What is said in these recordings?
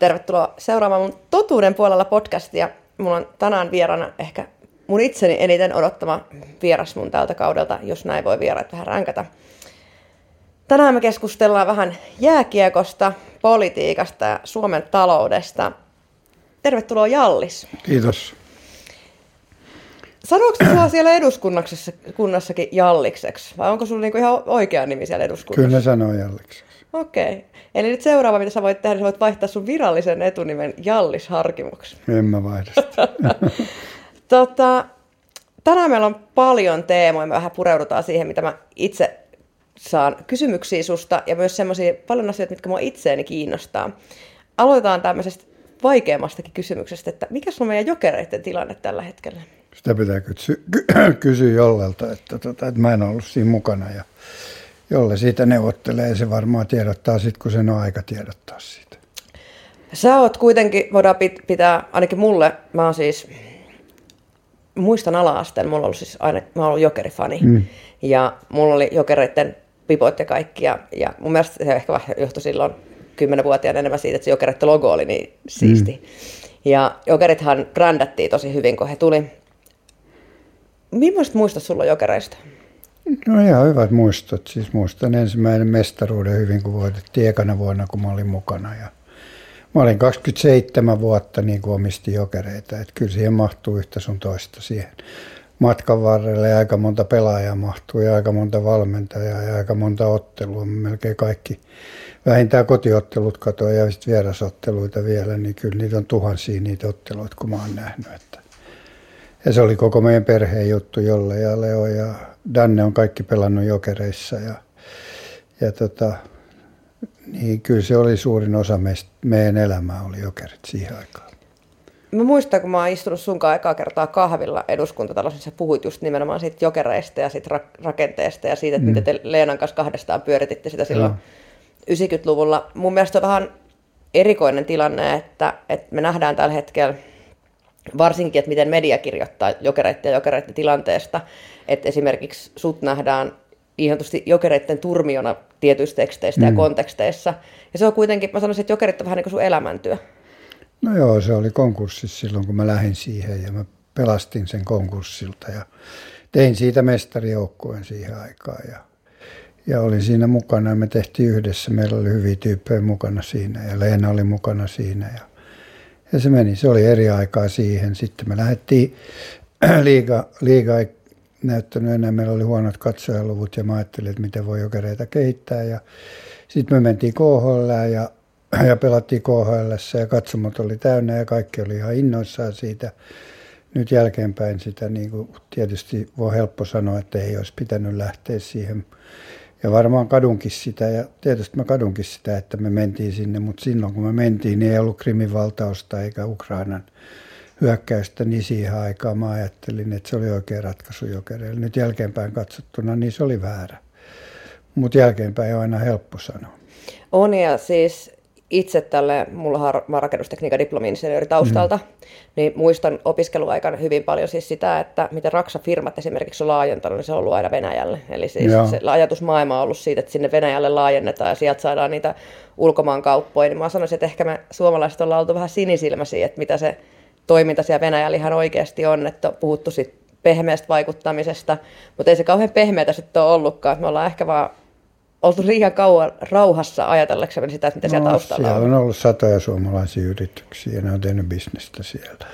Tervetuloa seuraamaan mun Totuuden puolella podcastia. Mulla on tänään vierana ehkä mun itseni eniten odottama vieras mun tältä kaudelta, jos näin voi vieraat vähän ränkätä. Tänään me keskustellaan vähän jääkiekosta, politiikasta ja Suomen taloudesta. Tervetuloa Jallis. Kiitos. Sanooko sinua siellä eduskunnassakin Jallikseksi? Vai onko sulla niinku ihan oikea nimi siellä eduskunnassa? Kyllä sanoo Jallikseksi. Okei. Okay. Eli nyt seuraava, mitä sä voit tehdä, niin sä voit vaihtaa sun virallisen etunimen Jallis Harkimuksi. En mä vaihda tota, tänään meillä on paljon teemoja. Me vähän pureudutaan siihen, mitä mä itse saan kysymyksiä susta ja myös semmoisia paljon asioita, mitkä mua itseäni kiinnostaa. Aloitetaan tämmöisestä vaikeammastakin kysymyksestä, että mikä on meidän jokereiden tilanne tällä hetkellä? Sitä pitää kysy- kysyä jollelta, että, tota, että mä en ollut siinä mukana ja jolle siitä neuvottelee, se varmaan tiedottaa sitten, kun sen on aika tiedottaa siitä. Sä oot kuitenkin, voidaan pitää, ainakin mulle, mä oon siis, muistan ala-asteen, mulla on siis aina, mä oon jokerifani. Mm. Ja mulla oli jokereiden pipot ja kaikki. Ja, ja mun mielestä se ehkä johtui silloin kymmenenvuotiaana enemmän siitä, että se jokereiden logo oli niin siisti. Mm. Ja jokerithan brändättiin tosi hyvin, kun he tuli. Millaista muistat sulla jokereista? No ihan hyvät muistot. Siis muistan ensimmäinen mestaruuden hyvin, kun voitettiin ekana vuonna, kun mä olin mukana. Ja mä olin 27 vuotta niin kuin omisti jokereita. Että kyllä siihen mahtuu yhtä sun toista siihen matkan varrelle. Aika monta pelaajaa mahtuu ja aika monta valmentajaa ja aika monta ottelua. Melkein kaikki vähintään kotiottelut katoa ja sitten vierasotteluita vielä, niin kyllä niitä on tuhansia niitä otteluita, kun mä oon nähnyt. Ja se oli koko meidän perheen juttu, Jolle ja Leo ja Danne on kaikki pelannut jokereissa ja, ja tota, niin kyllä se oli suurin osa meistä, meidän elämää oli jokerit siihen aikaan. Mä muistan, kun mä oon istunut sun aikaa kertaa kahvilla eduskuntatalossa, niin sä puhuit just nimenomaan siitä jokereista ja siitä ra- rakenteesta ja siitä, että mm. miten te Leenan kanssa kahdestaan pyörititte sitä silloin no. 90-luvulla. Mun mielestä on vähän erikoinen tilanne, että, että me nähdään tällä hetkellä varsinkin, että miten media kirjoittaa jokereiden ja jokereiden tilanteesta. Että esimerkiksi sut nähdään ihan jokereiden turmiona tietyissä teksteissä mm. ja konteksteissa. Ja se on kuitenkin, mä sanoisin, että jokerit on vähän niin kuin sun elämäntyö. No joo, se oli konkurssissa silloin, kun mä lähdin siihen ja mä pelastin sen konkurssilta ja tein siitä mestarijoukkueen siihen aikaan ja, ja olin siinä mukana ja me tehtiin yhdessä. Meillä oli hyviä tyyppejä mukana siinä ja Leena oli mukana siinä ja ja se meni, se oli eri aikaa siihen. Sitten me lähdettiin, liiga, liiga ei näyttänyt enää, meillä oli huonot katsojaluvut ja mä ajattelin, että miten voi jokereita kehittää. Ja sitten me mentiin KHL ja, ja pelattiin KHL ja katsomot oli täynnä ja kaikki oli ihan innoissaan siitä. Nyt jälkeenpäin sitä niin kuin tietysti voi helppo sanoa, että ei olisi pitänyt lähteä siihen ja varmaan kadunkin sitä, ja tietysti mä kadunkin sitä, että me mentiin sinne, mutta silloin kun me mentiin, niin ei ollut Krimin valtausta eikä Ukrainan hyökkäystä, niin siihen aikaan mä ajattelin, että se oli oikea ratkaisu jokereille. Nyt jälkeenpäin katsottuna, niin se oli väärä. Mutta jälkeenpäin on aina helppo sanoa. On ja siis itse tälle, mulla on rakennustekniikan diplomi-insinööri taustalta, mm. niin muistan opiskeluaikana hyvin paljon siis sitä, että miten Raksa-firmat esimerkiksi on laajentanut, niin se on ollut aina Venäjälle. Eli siis Joo. se ajatusmaailma on ollut siitä, että sinne Venäjälle laajennetaan ja sieltä saadaan niitä ulkomaankauppoja. Niin mä sanoisin, että ehkä me suomalaiset ollaan oltu vähän sinisilmäisiä, että mitä se toiminta siellä Venäjällä ihan oikeasti on, että on puhuttu sit pehmeästä vaikuttamisesta, mutta ei se kauhean pehmeätä sitten ole ollutkaan. Me ollaan ehkä vaan oltu liian kauan rauhassa ajatellaksemme sitä, että mitä no, siellä taustalla siellä on. on ollut satoja suomalaisia yrityksiä ja ne on tehnyt bisnestä siellä.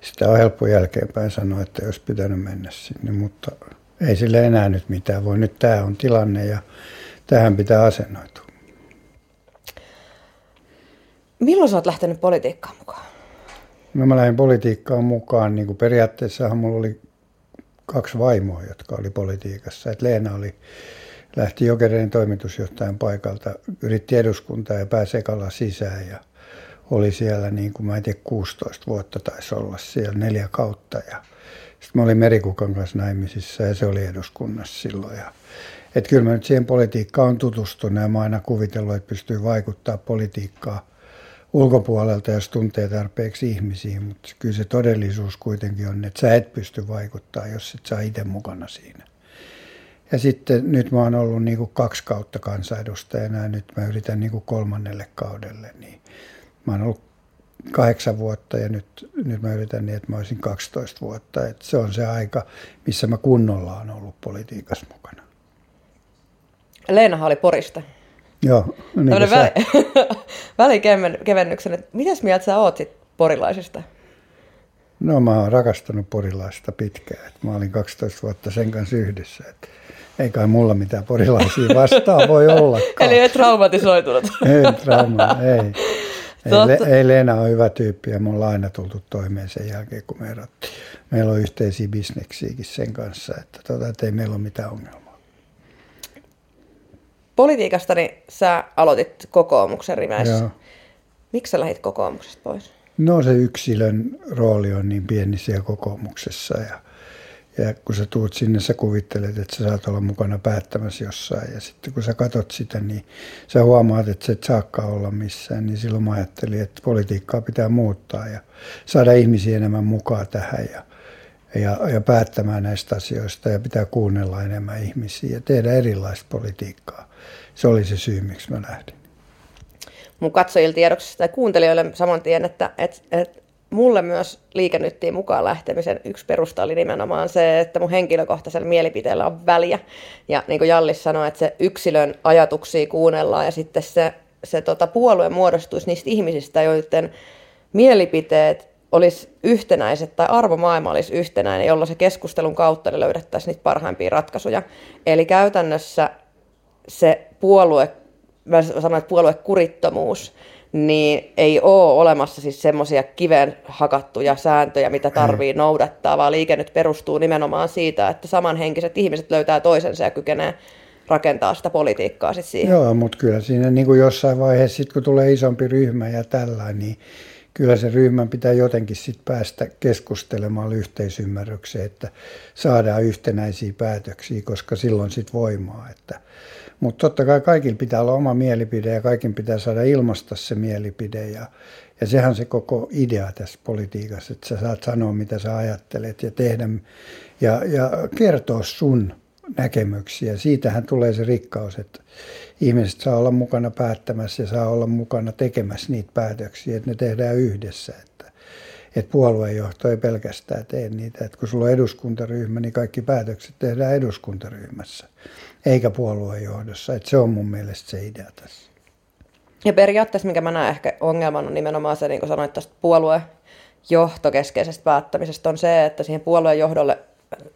Sitä on helppo jälkeenpäin sanoa, että jos pitänyt mennä sinne, mutta ei sille enää nyt mitään voi. Nyt tämä on tilanne ja tähän pitää asennoitua. Milloin sä oot lähtenyt politiikkaan mukaan? No mä lähdin politiikkaan mukaan, niin kuin periaatteessahan mulla oli kaksi vaimoa, jotka oli politiikassa. Et Leena oli lähti Jokereiden toimitusjohtajan paikalta, yritti eduskuntaa ja pääsi ekalla sisään ja oli siellä niin kuin mä en tiedä 16 vuotta taisi olla siellä neljä kautta. Ja sitten mä olin Merikukan kanssa naimisissa ja se oli eduskunnassa silloin. Ja että kyllä mä nyt siihen politiikkaan on tutustunut ja mä aina kuvitellut, että pystyy vaikuttaa politiikkaa ulkopuolelta, jos tuntee tarpeeksi ihmisiä, mutta kyllä se todellisuus kuitenkin on, että sä et pysty vaikuttaa, jos et saa itse mukana siinä. Ja sitten nyt mä oon ollut niin kuin kaksi kautta kansanedustajana ja nyt mä yritän niin kuin kolmannelle kaudelle. Niin Mä oon ollut kahdeksan vuotta ja nyt, nyt mä yritän niin, että mä olisin 12 vuotta. Et se on se aika, missä mä kunnolla on ollut politiikassa mukana. Leena oli Porista. Joo. Niin väli, välikevennyksen, että mitäs mieltä sä oot sit porilaisista? No mä oon rakastanut porilaista pitkään. Et mä olin 12 vuotta sen kanssa yhdessä. Et ei kai mulla mitään porilaisia vastaan voi olla. Eli et traumatisoitunut. ei trauma, ei. Ei, ei Leena on hyvä tyyppi ja me ollaan aina tultu toimeen sen jälkeen, kun me erottiin. Meillä on yhteisiä bisneksiäkin sen kanssa, että, tota, että ei meillä ole mitään ongelmaa. Politiikasta niin sä aloitit kokoomuksen rimeissä. Miksi sä lähdit kokoomuksesta pois? No se yksilön rooli on niin pieni siellä kokoomuksessa ja ja kun sä tuut sinne, sä kuvittelet, että sä saat olla mukana päättämässä jossain. Ja sitten kun sä katot sitä, niin sä huomaat, että sä et saakaan olla missään. Niin silloin mä ajattelin, että politiikkaa pitää muuttaa ja saada ihmisiä enemmän mukaan tähän ja, ja, ja päättämään näistä asioista. Ja pitää kuunnella enemmän ihmisiä ja tehdä erilaista politiikkaa. Se oli se syy, miksi mä lähdin. Mun katsojille tiedoksista ja kuuntelijoille saman tien, että, että, että mulle myös liikennyttiin mukaan lähtemisen yksi perusta oli nimenomaan se, että mun henkilökohtaisella mielipiteellä on väliä. Ja niin kuin Jallis sanoi, että se yksilön ajatuksia kuunnellaan ja sitten se, se tota, puolue muodostuisi niistä ihmisistä, joiden mielipiteet olisi yhtenäiset tai arvomaailma olisi yhtenäinen, jolla se keskustelun kautta löydettäisiin niitä parhaimpia ratkaisuja. Eli käytännössä se puolue, mä sanoin, että puoluekurittomuus, niin ei ole olemassa siis semmoisia kiven hakattuja sääntöjä, mitä tarvii mm. noudattaa, vaan liike nyt perustuu nimenomaan siitä, että samanhenkiset ihmiset löytää toisensa ja kykenee rakentaa sitä politiikkaa sit siihen. Joo, mutta kyllä siinä niin kuin jossain vaiheessa, sit kun tulee isompi ryhmä ja tällä, niin kyllä se ryhmän pitää jotenkin sit päästä keskustelemaan yhteisymmärrykseen, että saadaan yhtenäisiä päätöksiä, koska silloin sitten voimaa. Että mutta totta kai kaikilla pitää olla oma mielipide ja kaikin pitää saada ilmaista se mielipide. Ja, ja sehän se koko idea tässä politiikassa, että sä saat sanoa mitä sä ajattelet ja tehdä ja, ja kertoa sun näkemyksiä. Siitähän tulee se rikkaus, että ihmiset saa olla mukana päättämässä ja saa olla mukana tekemässä niitä päätöksiä, että ne tehdään yhdessä. Että, että puoluejohto ei pelkästään tee niitä. Että kun sulla on eduskuntaryhmä, niin kaikki päätökset tehdään eduskuntaryhmässä eikä johdossa. Että se on mun mielestä se idea tässä. Ja periaatteessa, mikä mä näen ehkä ongelman, on nimenomaan se, niin kuin sanoit tästä puoluejohtokeskeisestä päättämisestä, on se, että siihen johdolle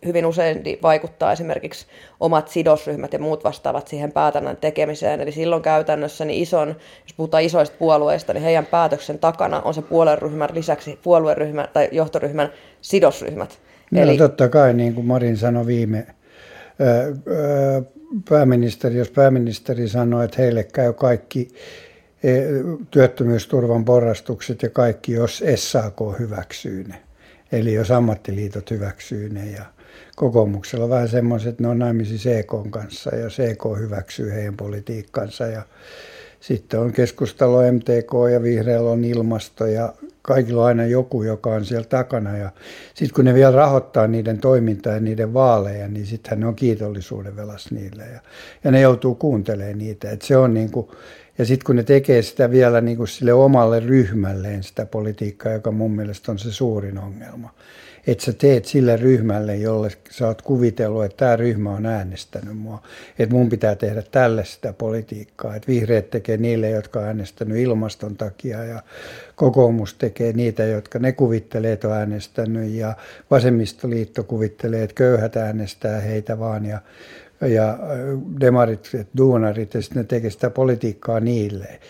hyvin usein vaikuttaa esimerkiksi omat sidosryhmät ja muut vastaavat siihen päätännän tekemiseen. Eli silloin käytännössä niin ison, jos puhutaan isoista puolueista, niin heidän päätöksen takana on se puolueryhmän lisäksi puolueryhmän tai johtoryhmän sidosryhmät. No, Eli... totta kai, niin kuin Marin sanoi viime pääministeri, jos pääministeri sanoo, että heille käy kaikki e, työttömyysturvan porrastukset ja kaikki, jos SAK hyväksyy ne. Eli jos ammattiliitot hyväksyy ne ja kokoomuksella vähän semmoiset, että ne on naimisissa EK kanssa ja EK hyväksyy heidän politiikkansa ja sitten on keskustalo MTK ja vihreällä on ilmasto ja kaikilla on aina joku, joka on siellä takana. Ja sitten kun ne vielä rahoittaa niiden toimintaa ja niiden vaaleja, niin sittenhän ne on kiitollisuuden velas niille. Ja, ja ne joutuu kuuntelemaan niitä. Et se on niin kuin, ja sitten kun ne tekee sitä vielä niin kuin sille omalle ryhmälleen sitä politiikkaa, joka mun mielestä on se suurin ongelma että sä teet sille ryhmälle, jolle sä oot kuvitellut, että tämä ryhmä on äänestänyt mua. Että mun pitää tehdä tälle sitä politiikkaa. Että vihreät tekee niille, jotka on äänestänyt ilmaston takia ja kokoomus tekee niitä, jotka ne kuvittelee, että on äänestänyt ja vasemmistoliitto kuvittelee, että köyhät äänestää heitä vaan ja ja demarit, duunarit, ja sitten ne tekee sitä politiikkaa niille.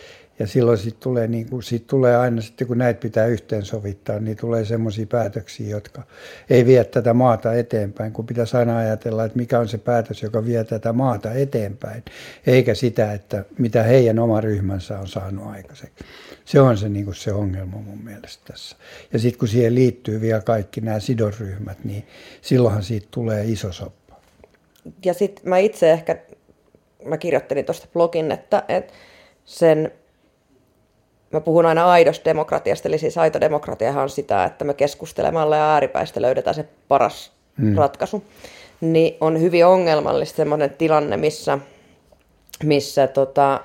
Ja silloin sit tulee, niin kuin, sit tulee aina sitten, kun näitä pitää yhteensovittaa, niin tulee semmoisia päätöksiä, jotka ei vie tätä maata eteenpäin, kun pitäisi aina ajatella, että mikä on se päätös, joka vie tätä maata eteenpäin, eikä sitä, että mitä heidän oma ryhmänsä on saanut aikaiseksi. Se on se, niin se ongelma mun mielestä tässä. Ja sitten kun siihen liittyy vielä kaikki nämä sidosryhmät, niin silloinhan siitä tulee iso soppa. Ja sitten mä itse ehkä, mä kirjoittelin tuosta blogin, että, että sen mä puhun aina aidosta demokratiasta, eli siis aito demokratiahan on sitä, että me keskustelemalla ja ääripäistä löydetään se paras hmm. ratkaisu. Niin on hyvin ongelmallista sellainen tilanne, missä, missä tota,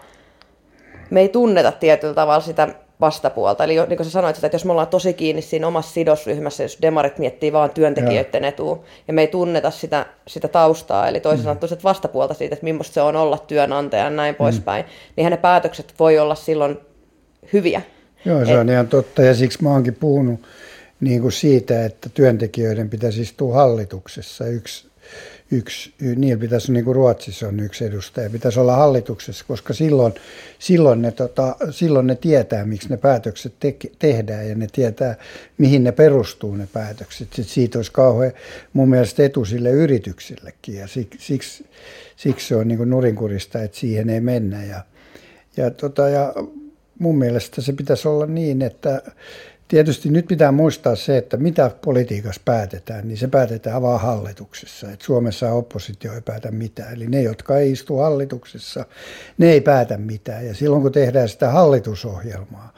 me ei tunneta tietyllä tavalla sitä vastapuolta. Eli niin kuin sä sanoit, että jos me ollaan tosi kiinni siinä omassa sidosryhmässä, jos demarit miettii vaan työntekijöiden ja. etua, ja me ei tunneta sitä, sitä taustaa, eli toisin mm. sanoen vastapuolta siitä, että millaista se on olla työnantaja ja näin mm. poispäin, niin ne päätökset voi olla silloin hyviä. Joo, se Et... on ihan totta, ja siksi mä oonkin puhunut niin kuin siitä, että työntekijöiden pitäisi istua hallituksessa. Yksi yksi, niillä pitäisi, niin kuin Ruotsissa on yksi edustaja, pitäisi olla hallituksessa, koska silloin, silloin, ne, tota, silloin ne tietää, miksi ne päätökset te- tehdään ja ne tietää, mihin ne perustuu ne päätökset. Sitten siitä olisi kauhean mun mielestä etu sille yrityksillekin ja siksi, siksi, siksi se on niin kuin nurinkurista, että siihen ei mennä. Ja, ja, tota, ja mun mielestä se pitäisi olla niin, että Tietysti nyt pitää muistaa se, että mitä politiikassa päätetään, niin se päätetään vaan hallituksessa. Et Suomessa oppositio ei päätä mitään. Eli ne, jotka ei istu hallituksessa, ne ei päätä mitään. Ja silloin kun tehdään sitä hallitusohjelmaa,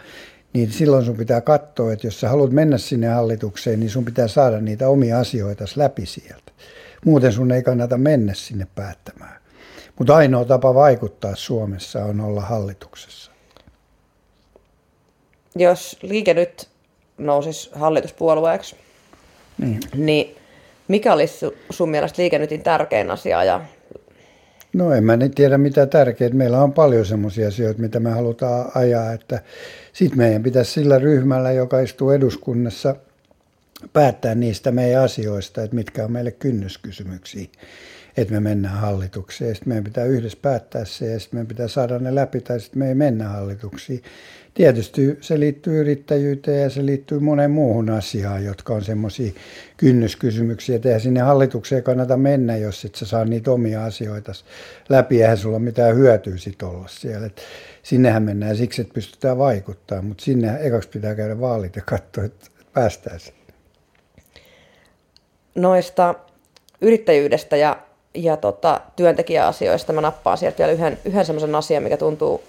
niin silloin sun pitää katsoa, että jos sä haluat mennä sinne hallitukseen, niin sun pitää saada niitä omia asioita läpi sieltä. Muuten sun ei kannata mennä sinne päättämään. Mutta ainoa tapa vaikuttaa Suomessa on olla hallituksessa. Jos liike nyt nousisi hallituspuolueeksi, niin, niin mikä olisi sun mielestä liikennytin tärkein asia ja No en mä nyt tiedä mitä tärkeää. Meillä on paljon semmoisia asioita, mitä me halutaan ajaa. Että sitten meidän pitäisi sillä ryhmällä, joka istuu eduskunnassa, päättää niistä meidän asioista, että mitkä on meille kynnyskysymyksiä, että me mennään hallitukseen. Sitten meidän pitää yhdessä päättää se ja sitten meidän pitää saada ne läpi tai sitten me ei mennä hallituksiin. Tietysti se liittyy yrittäjyyteen ja se liittyy moneen muuhun asiaan, jotka on semmoisia kynnyskysymyksiä. Että sinne hallitukseen kannata mennä, jos et sä saa niitä omia asioita läpi. Eihän sulla mitään hyötyä sit olla siellä. Et sinnehän mennään siksi, että pystytään vaikuttaa, mutta sinne ekaksi pitää käydä vaalit ja katsoa, että päästään Noista yrittäjyydestä ja, ja tota, työntekijäasioista mä nappaan sieltä vielä yhden, yhden semmoisen asian, mikä tuntuu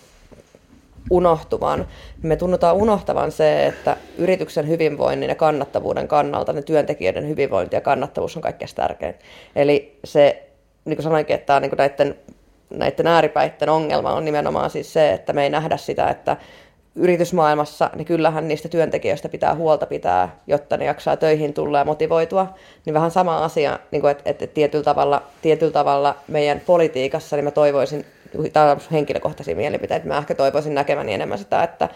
unohtuvan. Me tunnutaan unohtavan se, että yrityksen hyvinvoinnin ja kannattavuuden kannalta ne työntekijöiden hyvinvointi ja kannattavuus on kaikkein tärkein. Eli se, niin kuin sanoinkin, että tämä, niin kuin näiden, näiden ääripäitten ongelma on nimenomaan siis se, että me ei nähdä sitä, että yritysmaailmassa, niin kyllähän niistä työntekijöistä pitää huolta pitää, jotta ne jaksaa töihin tulla ja motivoitua. Niin vähän sama asia, niin että, että tietyllä, tavalla, tietyllä tavalla meidän politiikassa, niin mä toivoisin tämä on henkilökohtaisia mielipiteitä, mä ehkä toivoisin näkeväni enemmän sitä, että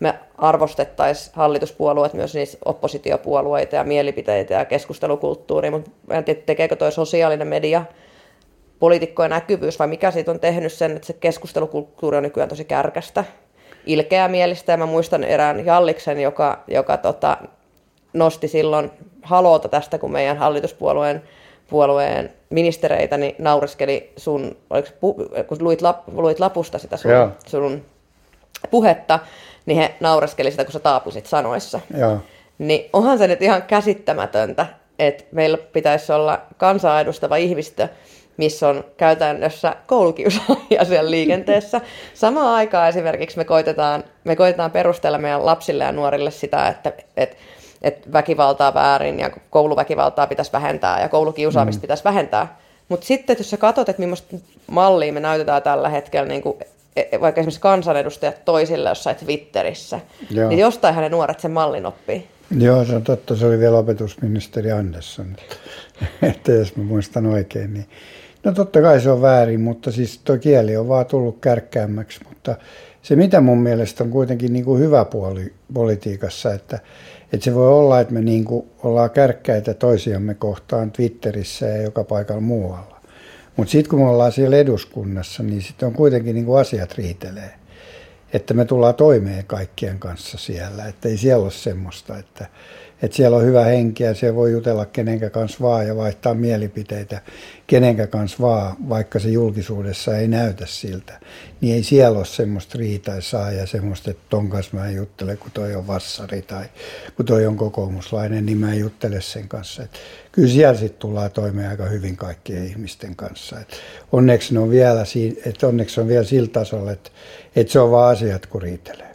me arvostettaisiin hallituspuolueet myös niissä oppositiopuolueita ja mielipiteitä ja keskustelukulttuuria, mutta en tiedä, tekeekö tuo sosiaalinen media poliitikkojen näkyvyys vai mikä siitä on tehnyt sen, että se keskustelukulttuuri on nykyään tosi kärkästä, ilkeämielistä ja mä muistan erään Jalliksen, joka, joka tota, nosti silloin haloota tästä, kun meidän hallituspuolueen puolueen ministereitä, niin naureskeli sun, oliko, kun luit, lap, luit lapusta sitä sun, sun puhetta, niin he naureskeli sitä, kun sä taapusit sanoissa. Joo. Niin onhan se nyt ihan käsittämätöntä, että meillä pitäisi olla kansaa edustava ihmistö, missä on käytännössä koulukiusaajia siellä liikenteessä. Samaan aikaan esimerkiksi me koitetaan, me koitetaan perustella meidän lapsille ja nuorille sitä, että, että että väkivaltaa väärin ja kouluväkivaltaa pitäisi vähentää ja koulukiusaamista mm. pitäisi vähentää. Mutta sitten, jos sä katsot, että millaista mallia me näytetään tällä hetkellä, niin kuin e, e, vaikka esimerkiksi kansanedustajat toisille jossain Twitterissä, Joo. niin jostain hänen nuoret sen mallin oppii. Joo, se on totta. Se oli vielä opetusministeri Andersson, että jos mä muistan oikein. Niin. No totta kai se on väärin, mutta siis tuo kieli on vaan tullut kärkkäämmäksi. Mutta se mitä mun mielestä on kuitenkin niin kuin hyvä puoli politiikassa, että että se voi olla, että me niin kuin ollaan kärkkäitä toisiamme kohtaan Twitterissä ja joka paikalla muualla. Mutta sitten kun me ollaan siellä eduskunnassa, niin sitten on kuitenkin niin kuin asiat riitelee. Että me tullaan toimeen kaikkien kanssa siellä. Että ei siellä ole semmoista, että, että siellä on hyvä henki ja siellä voi jutella kenenkä kanssa vaan ja vaihtaa mielipiteitä kenenkä kanssa vaan, vaikka se julkisuudessa ei näytä siltä. Niin ei siellä ole semmoista riitaisaa ja semmoista, että ton kanssa mä en juttele, kun toi on vassari tai kun toi on kokoomuslainen, niin mä en juttele sen kanssa. Et kyllä siellä sitten tullaan toimeen aika hyvin kaikkien ihmisten kanssa. Et onneksi, ne on vielä, et onneksi on vielä sillä tasolla, että, että se on vaan asiat, kun riitelee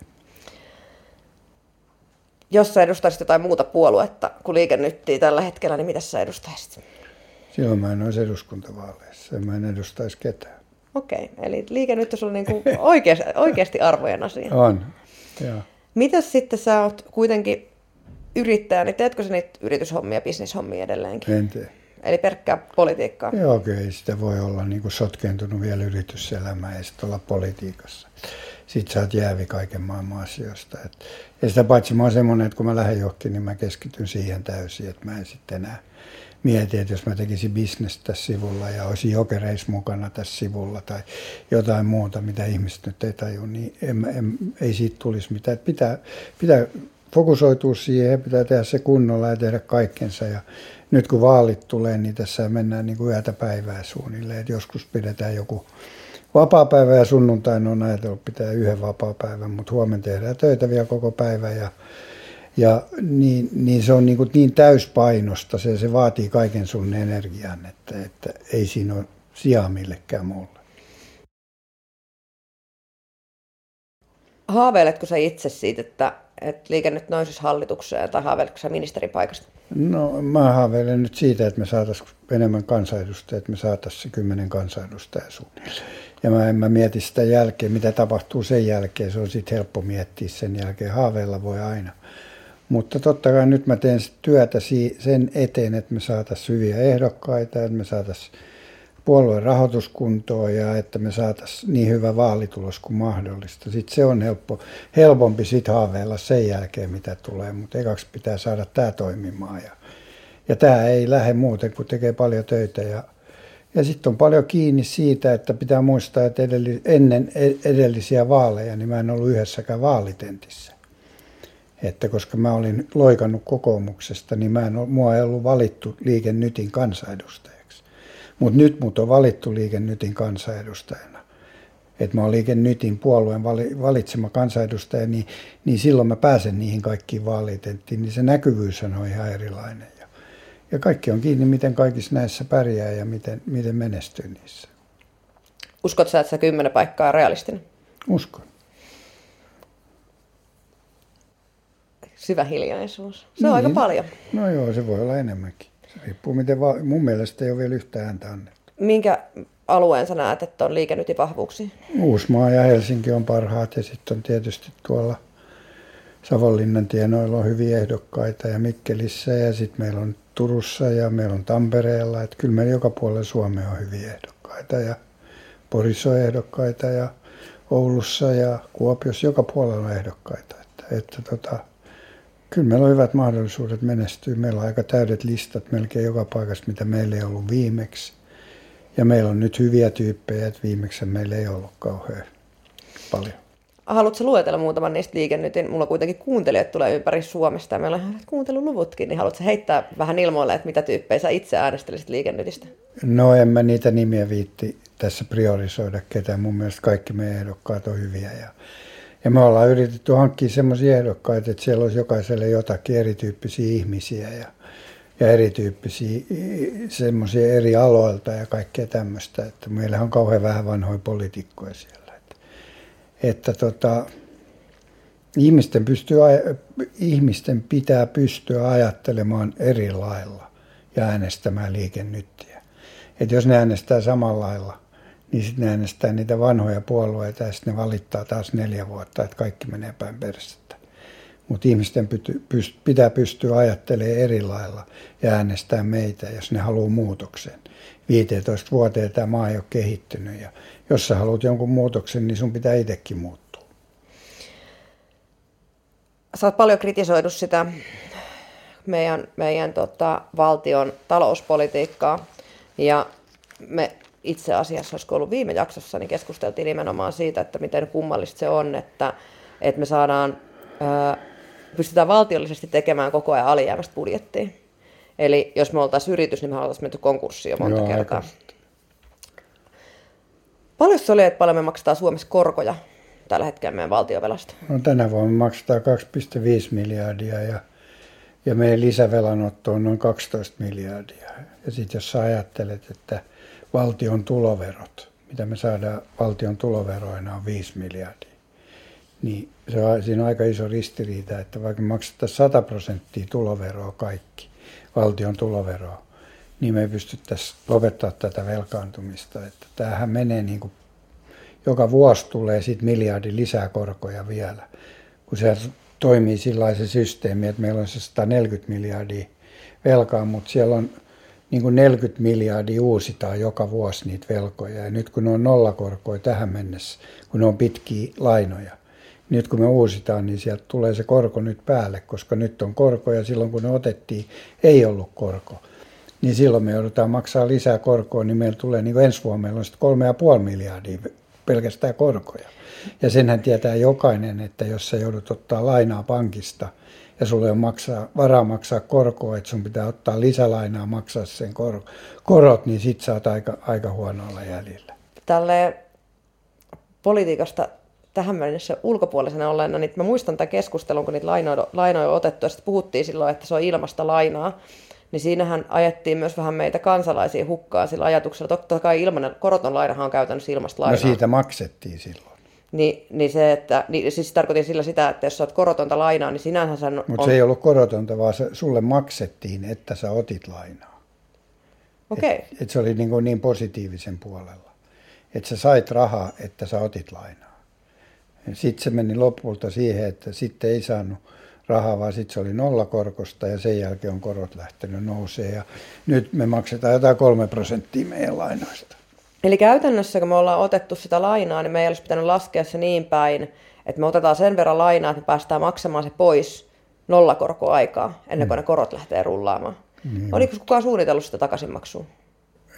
jos sä edustaisit jotain muuta puoluetta kuin liikennyttiin tällä hetkellä, niin mitä sä edustaisit? Silloin mä en olisi eduskuntavaaleissa, mä en edustaisi ketään. Okei, okay. eli liike nyt on niinku oikeasti, oikeasti arvojen asia. On, joo. Mitäs sitten sä oot kuitenkin yrittäjä, niin teetkö sä niitä yrityshommia, bisnishommia edelleenkin? En tee. Eli pelkkää politiikkaa? Joo, kyllä ei sitä voi olla niin kuin sotkentunut vielä yrityselämään ja sitten olla politiikassa. Sitten sä oot jäävi kaiken maailman asioista. Et, ja sitä paitsi mä oon semmoinen, että kun mä lähden johonkin, niin mä keskityn siihen täysin, että mä en sitten enää mieti, että jos mä tekisin bisnestä tässä sivulla ja olisin jokereissa mukana tässä sivulla tai jotain muuta, mitä ihmiset nyt ei taju, niin en, en, ei siitä tulisi mitään. Pitää, pitää fokusoitua siihen ja pitää tehdä se kunnolla ja tehdä kaikkensa. Ja nyt kun vaalit tulee, niin tässä mennään niin kuin yötä päivää suunnilleen. Että joskus pidetään joku vapaa-päivä ja sunnuntaina on ajatellut pitää yhden vapaa-päivän, mutta huomenna tehdään töitä vielä koko päivä ja, ja niin, niin, se on niin, kuin niin täyspainosta, se, se vaatii kaiken sun energian, että, että ei siinä ole sijaa millekään muulle. Haaveiletko sä itse siitä, että, että nyt nousisi hallitukseen tai haaveiletko sä ministeripaikasta? No mä haaveilen nyt siitä, että me saataisiin enemmän kansanedustajia, että me saataisiin se kymmenen kansanedustajaa suunnilleen. Ja mä en mä mieti sitä jälkeen, mitä tapahtuu sen jälkeen. Se on sitten helppo miettiä sen jälkeen. Haaveilla voi aina. Mutta totta kai nyt mä teen työtä sen eteen, että me saataisiin hyviä ehdokkaita, että me saataisiin puolueen rahoituskuntoon ja että me saataisiin niin hyvä vaalitulos kuin mahdollista. Sitten se on helppo, helpompi sit haaveilla sen jälkeen, mitä tulee, mutta ekaksi pitää saada tämä toimimaan. Ja, ja tämä ei lähde muuten, kun tekee paljon töitä ja ja sitten on paljon kiinni siitä, että pitää muistaa, että edelli, ennen e-, edellisiä vaaleja, niin mä en ollut yhdessäkään vaalitentissä. Että koska mä olin loikannut kokoomuksesta, niin mä en mua ei ollut valittu Liiken Nytin kansanedustajaksi. Mutta nyt mut on valittu Liiken Nytin kansanedustajana. Että mä olen Liiken Nytin puolueen valitsema kansanedustaja, niin, niin silloin mä pääsen niihin kaikkiin vaalitenttiin, niin se näkyvyys on ihan erilainen. Ja kaikki on kiinni, miten kaikissa näissä pärjää ja miten, miten menestyy niissä. Uskotko sä, että se kymmenen paikkaa on realistinen? Uskon. Syvä hiljaisuus. Se niin. on aika niin. paljon. No joo, se voi olla enemmänkin. Riippuu, miten va- mun mielestä ei ole vielä yhtään ääntä annettu. Minkä alueen sä näet, että on liikennyt vahvuuksia? Uusmaa ja Helsinki on parhaat ja sitten on tietysti tuolla Savonlinnan tienoilla on hyviä ehdokkaita ja Mikkelissä ja sitten meillä on Turussa ja meillä on Tampereella. Että kyllä meillä joka puolella Suomea on hyviä ehdokkaita ja Porissa on ehdokkaita ja Oulussa ja Kuopiossa joka puolella on ehdokkaita. Että, että tota, kyllä meillä on hyvät mahdollisuudet menestyä. Meillä on aika täydet listat melkein joka paikassa, mitä meillä ei ollut viimeksi. Ja meillä on nyt hyviä tyyppejä, että viimeksi meillä ei ollut kauhean paljon. Haluatko luetella muutaman niistä liikennytin? Mulla kuitenkin kuuntelijat tulee ympäri Suomesta ja meillä on kuunteluluvutkin, niin haluatko heittää vähän ilmoille, että mitä tyyppejä sä itse äänestelisit liikennytistä? No en mä niitä nimiä viitti tässä priorisoida ketään. Mun mielestä kaikki meidän ehdokkaat on hyviä ja, ja me ollaan yritetty hankkia semmoisia ehdokkaita, että siellä olisi jokaiselle jotakin erityyppisiä ihmisiä ja, ja erityyppisiä semmoisia eri aloilta ja kaikkea tämmöistä. Että meillä on kauhean vähän vanhoja poliitikkoja siellä että tota, ihmisten, pystyy, ihmisten pitää pystyä ajattelemaan eri lailla ja äänestämään liikennyttiä. Että jos ne äänestää samalla lailla, niin sitten ne äänestää niitä vanhoja puolueita ja sitten ne valittaa taas neljä vuotta, että kaikki menee päin persettä. Mutta ihmisten pitää pystyä ajattelemaan eri lailla ja äänestää meitä, jos ne haluaa muutoksen. 15 vuoteen tämä maa ei ole kehittynyt ja jos sä haluat jonkun muutoksen, niin sun pitää itsekin muuttua. Sä oot paljon kritisoidu sitä meidän, meidän tota, valtion talouspolitiikkaa ja me itse asiassa, olisiko ollut viime jaksossa, niin keskusteltiin nimenomaan siitä, että miten kummallista se on, että, että me saadaan, ää, pystytään valtiollisesti tekemään koko ajan alijäämästä budjettia. Eli jos me oltaisiin yritys, niin me oltaisiin menty konkurssiin jo monta Joo, kertaa. Aika. Paljon se oli, että paljon me maksetaan Suomessa korkoja tällä hetkellä meidän valtiovelasta? No, tänä vuonna me maksetaan 2,5 miljardia ja, ja meidän lisävelanotto on noin 12 miljardia. Ja sitten jos sä ajattelet, että valtion tuloverot, mitä me saadaan valtion tuloveroina on 5 miljardia, niin se on, siinä on aika iso ristiriita, että vaikka maksetaan 100 prosenttia tuloveroa kaikki, valtion tuloveroa, niin me ei pystyttäisiin lopettaa tätä velkaantumista. Että tämähän menee niin kuin, joka vuosi tulee sitten miljardi lisää korkoja vielä. Kun se toimii sillä se systeemi, että meillä on se 140 miljardia velkaa, mutta siellä on niin kuin 40 miljardia uusitaan joka vuosi niitä velkoja. Ja nyt kun ne on nollakorkoja tähän mennessä, kun ne on pitkiä lainoja, nyt kun me uusitaan, niin sieltä tulee se korko nyt päälle, koska nyt on korko ja silloin kun ne otettiin, ei ollut korko. Niin silloin me joudutaan maksaa lisää korkoa, niin meillä tulee niin kuin ensi vuonna meillä on sitten kolme ja puoli miljardia pelkästään korkoja. Ja senhän tietää jokainen, että jos sä joudut ottaa lainaa pankista – ja sulle on maksaa, varaa maksaa korkoa, että sun pitää ottaa lisälainaa maksaa sen kor, korot, niin sit sä oot aika, aika huonolla jäljellä. Tälle politiikasta tähän mennessä ulkopuolisena olleena, niin mä muistan tämän keskustelun, kun niitä lainoja, lainoja on otettu, ja sitten puhuttiin silloin, että se on ilmasta lainaa, niin siinähän ajettiin myös vähän meitä kansalaisia hukkaan sillä ajatuksella. Totta kai ilmanen, koroton lainahan on käytännössä ilmasta lainaa. No siitä maksettiin silloin. Niin, niin se, että, niin, siis tarkoitin sillä sitä, että jos sä oot korotonta lainaa, niin sinänsä sen Mutta on... se ei ollut korotonta, vaan se, sulle maksettiin, että sä otit lainaa. Okei. Okay. Et, et se oli niin, niin positiivisen puolella. Että sä sait rahaa, että sä otit lainaa. Sitten se meni lopulta siihen, että sitten ei saanut rahaa, vaan sitten se oli nollakorkosta ja sen jälkeen on korot lähtenyt nousee. Ja nyt me maksetaan jotain kolme prosenttia meidän lainoista. Eli käytännössä, kun me ollaan otettu sitä lainaa, niin me ei olisi pitänyt laskea se niin päin, että me otetaan sen verran lainaa, että me päästään maksamaan se pois nollakorkoaikaa, ennen kuin mm. ne korot lähtee rullaamaan. Niin. Oliko kukaan suunnitellut sitä takaisinmaksua?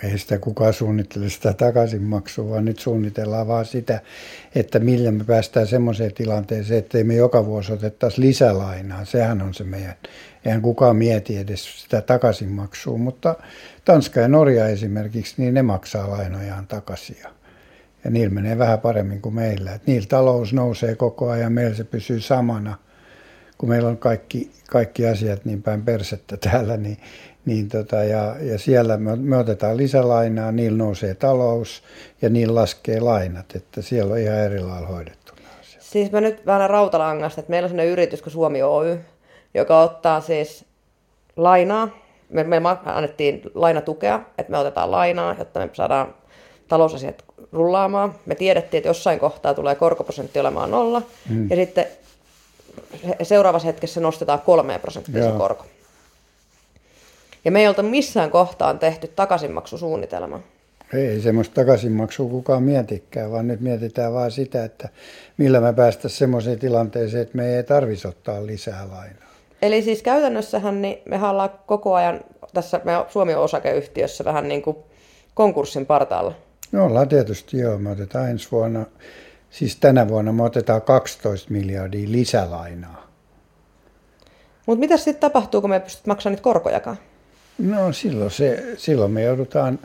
Ei sitä kukaan suunnittele sitä takaisinmaksua, vaan nyt suunnitellaan vaan sitä, että millä me päästään semmoiseen tilanteeseen, että me joka vuosi otettaisi lisälainaa. Sehän on se meidän, eihän kukaan mieti edes sitä takaisinmaksua, mutta Tanska ja Norja esimerkiksi, niin ne maksaa lainojaan takaisin. Ja niillä menee vähän paremmin kuin meillä. Et niillä talous nousee koko ajan, meillä se pysyy samana. Kun meillä on kaikki, kaikki asiat niin päin persettä täällä, niin, niin tota, ja, ja siellä me, me otetaan lisälainaa, niillä nousee talous ja niillä laskee lainat. Että siellä on ihan eri lailla hoidettu. Siis mä nyt vähän rautalangasta, että meillä on sellainen yritys kuin Suomi Oy, joka ottaa siis lainaa me, me annettiin lainatukea, että me otetaan lainaa, jotta me saadaan talousasiat rullaamaan. Me tiedettiin, että jossain kohtaa tulee korkoprosentti olemaan nolla, mm. ja sitten seuraavassa hetkessä nostetaan kolmeen prosenttia se korko. Ja me ei oltu missään kohtaan tehty takaisinmaksusuunnitelma. Ei semmoista takaisinmaksua kukaan mietikään, vaan nyt mietitään vaan sitä, että millä me päästäisiin semmoiseen tilanteeseen, että me ei tarvitsisi ottaa lisää lainaa. Eli siis käytännössähän niin me ollaan koko ajan tässä me Suomi osakeyhtiössä vähän niin kuin konkurssin partaalla. No ollaan tietysti joo. Me otetaan ensi vuonna, siis tänä vuonna me otetaan 12 miljardia lisälainaa. Mutta mitä sitten tapahtuu, kun me pystyt maksamaan niitä korkojakaan? No silloin, se, silloin me joudutaan,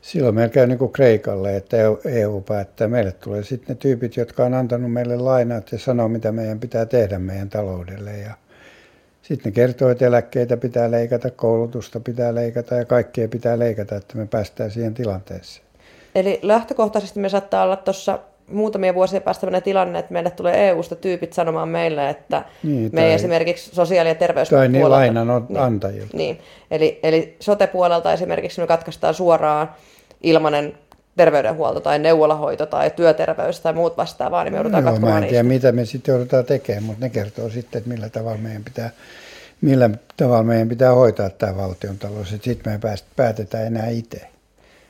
silloin meillä käy niin kuin Kreikalle, että EU e päättää. Meille tulee sitten ne tyypit, jotka on antanut meille lainat ja sanoo, mitä meidän pitää tehdä meidän taloudelle. Ja sitten ne kertoo, että eläkkeitä pitää leikata, koulutusta pitää leikata ja kaikkea pitää leikata, että me päästään siihen tilanteeseen. Eli lähtökohtaisesti me saattaa olla tuossa muutamia vuosia päästä tilanne, että meille tulee EU-sta tyypit sanomaan meille, että niin, me ei esimerkiksi sosiaali- ja terveyspuolelta... Tai niin lainan niin, antajilta. Niin, eli, eli sote-puolelta esimerkiksi me katkaistaan suoraan ilmanen terveydenhuolto tai neuvolahoito tai työterveys tai muut vastaavaa, niin me joudutaan no, katsomaan Mä en tiedä, mitä me sitten joudutaan tekemään, mutta ne kertoo sitten, että millä tavalla meidän pitää, millä tavalla meidän pitää hoitaa tämä valtion talous, että sitten me pääst, päätetään enää itse.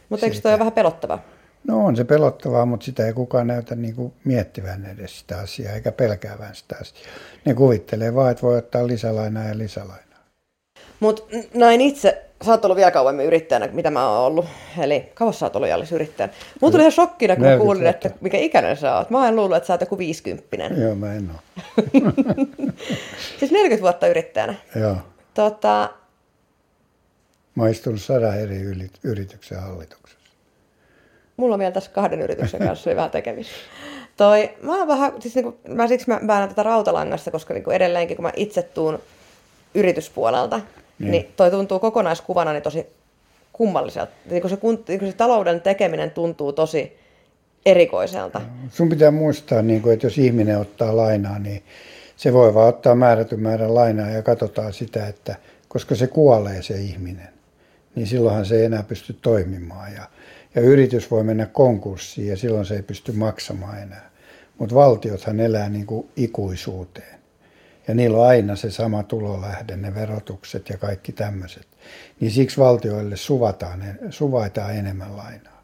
Mutta eikö se ole vähän pelottavaa? No on se pelottavaa, mutta sitä ei kukaan näytä niin kuin miettivän edes sitä asiaa, eikä pelkäävän sitä asiaa. Ne kuvittelee vaan, että voi ottaa lisälainaa ja lisälainaa. Mutta näin itse sä oot ollut vielä kauemmin yrittäjänä, mitä mä oon ollut. Eli kauan sä oot ollut Jallis yrittäjänä. Mulla tuli ihan shokkina, kun mä kuulin, että mikä ikäinen sä oot. Mä en luullut, että sä oot joku 50 Joo, mä en oo. siis 40 vuotta yrittäjänä. Joo. Tota... Mä oon istunut sadan eri yrityksen hallituksessa. Mulla on vielä tässä kahden yrityksen kanssa vähän tekemistä. Toi, mä oon vähän, siis niinku, mä siksi mä väännän tätä rautalangasta, koska niinku edelleenkin kun mä itse tuun yrityspuolelta, niin. niin toi tuntuu kokonaiskuvana niin tosi kummalliselta. Niin kun se, niin kun se talouden tekeminen tuntuu tosi erikoiselta. Sun pitää muistaa, niin kun, että jos ihminen ottaa lainaa, niin se voi vaan ottaa määrätyn määrän lainaa ja katsotaan sitä, että koska se kuolee se ihminen, niin silloinhan se ei enää pysty toimimaan. Ja, ja yritys voi mennä konkurssiin ja silloin se ei pysty maksamaan enää. Mutta valtiothan elää niin kuin ikuisuuteen. Ja niillä on aina se sama tulolähde, ne verotukset ja kaikki tämmöiset. Niin siksi valtioille suvataan, suvaitaan enemmän lainaa.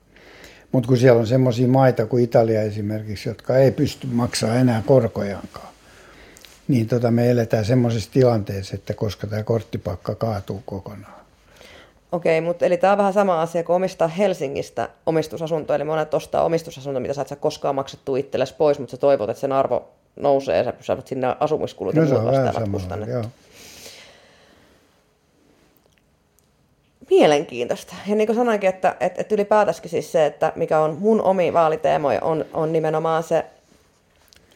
Mutta kun siellä on semmoisia maita kuin Italia esimerkiksi, jotka ei pysty maksamaan enää korkojankaan, niin tota me eletään semmoisessa tilanteessa, että koska tämä korttipakka kaatuu kokonaan. Okei, mutta eli tämä on vähän sama asia kuin omistaa Helsingistä omistusasunto. Eli monet ostaa omistusasunto, mitä sä et saa koskaan maksettu itsellesi pois, mutta sä toivot, että sen arvo nousee ja sä saat sinne asumiskulut No ja se muut vastaavat joo. Mielenkiintoista. Ja niin kuin sanoinkin, että, että, että ylipäätänsä siis se, että mikä on mun omi vaaliteemoja, on, on nimenomaan se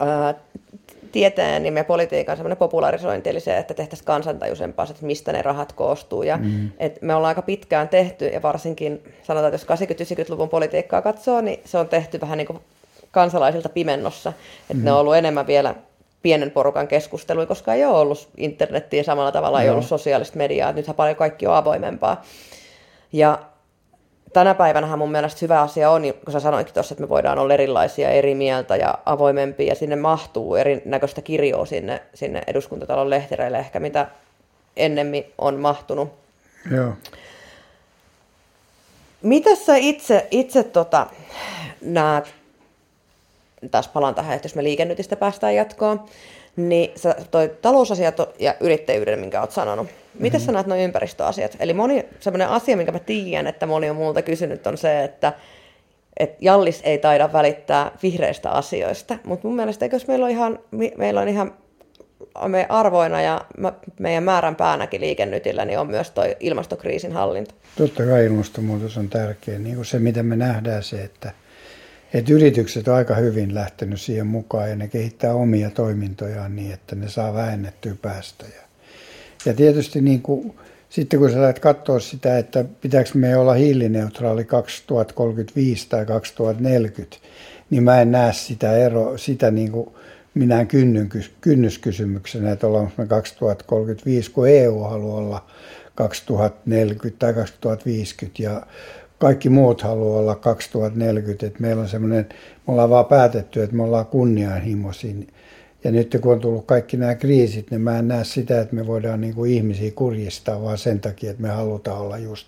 ää, tieteen ja politiikan semmoinen popularisointi, eli se, että tehtäisiin kansantajuisempaa, että mistä ne rahat koostuu. Ja mm. et me ollaan aika pitkään tehty, ja varsinkin sanotaan, että jos 80-90-luvun politiikkaa katsoo, niin se on tehty vähän niin kuin kansalaisilta pimennossa. Että mm. ne on ollut enemmän vielä pienen porukan keskustelua, koska ei ole ollut internettiä samalla tavalla, ei Joo. ollut sosiaalista mediaa, nythän paljon kaikki on avoimempaa. Ja tänä päivänä mun mielestä hyvä asia on, kun sä sanoitkin tuossa, että me voidaan olla erilaisia, eri mieltä ja avoimempia, ja sinne mahtuu erinäköistä kirjoa sinne, sinne eduskuntatalon lehtereille ehkä, mitä ennemmin on mahtunut. Joo. Mitä sä itse, itse tota, näet, taas palaan tähän, että jos me liikennytistä päästään jatkoon, niin sä toi talousasiat ja yrittäjyyden, minkä oot sanonut. Miten mm-hmm. sä näet nuo ympäristöasiat? Eli moni sellainen asia, minkä mä tiedän, että moni on multa kysynyt, on se, että et Jallis ei taida välittää vihreistä asioista, mutta mun mielestä eikö meillä on ihan, meillä on ihan me arvoina ja meidän määrän päänäkin liikennytillä, niin on myös toi ilmastokriisin hallinta. Totta kai ilmastonmuutos on tärkeä. Niin kuin se, mitä me nähdään, se, että, että yritykset on aika hyvin lähtenyt siihen mukaan ja ne kehittää omia toimintojaan niin, että ne saa vähennettyä päästöjä. Ja tietysti niin kuin, sitten kun sä lähdet katsoa sitä, että pitääkö me olla hiilineutraali 2035 tai 2040, niin mä en näe sitä ero, sitä niin kuin minä kynnyskysymyksenä, että ollaanko me 2035, kun EU haluaa olla 2040 tai 2050 ja kaikki muut haluaa olla 2040, että meillä on semmoinen, me ollaan vaan päätetty, että me ollaan kunnianhimoisia. Ja nyt kun on tullut kaikki nämä kriisit, niin mä en näe sitä, että me voidaan niin kuin ihmisiä kurjistaa, vaan sen takia, että me halutaan olla just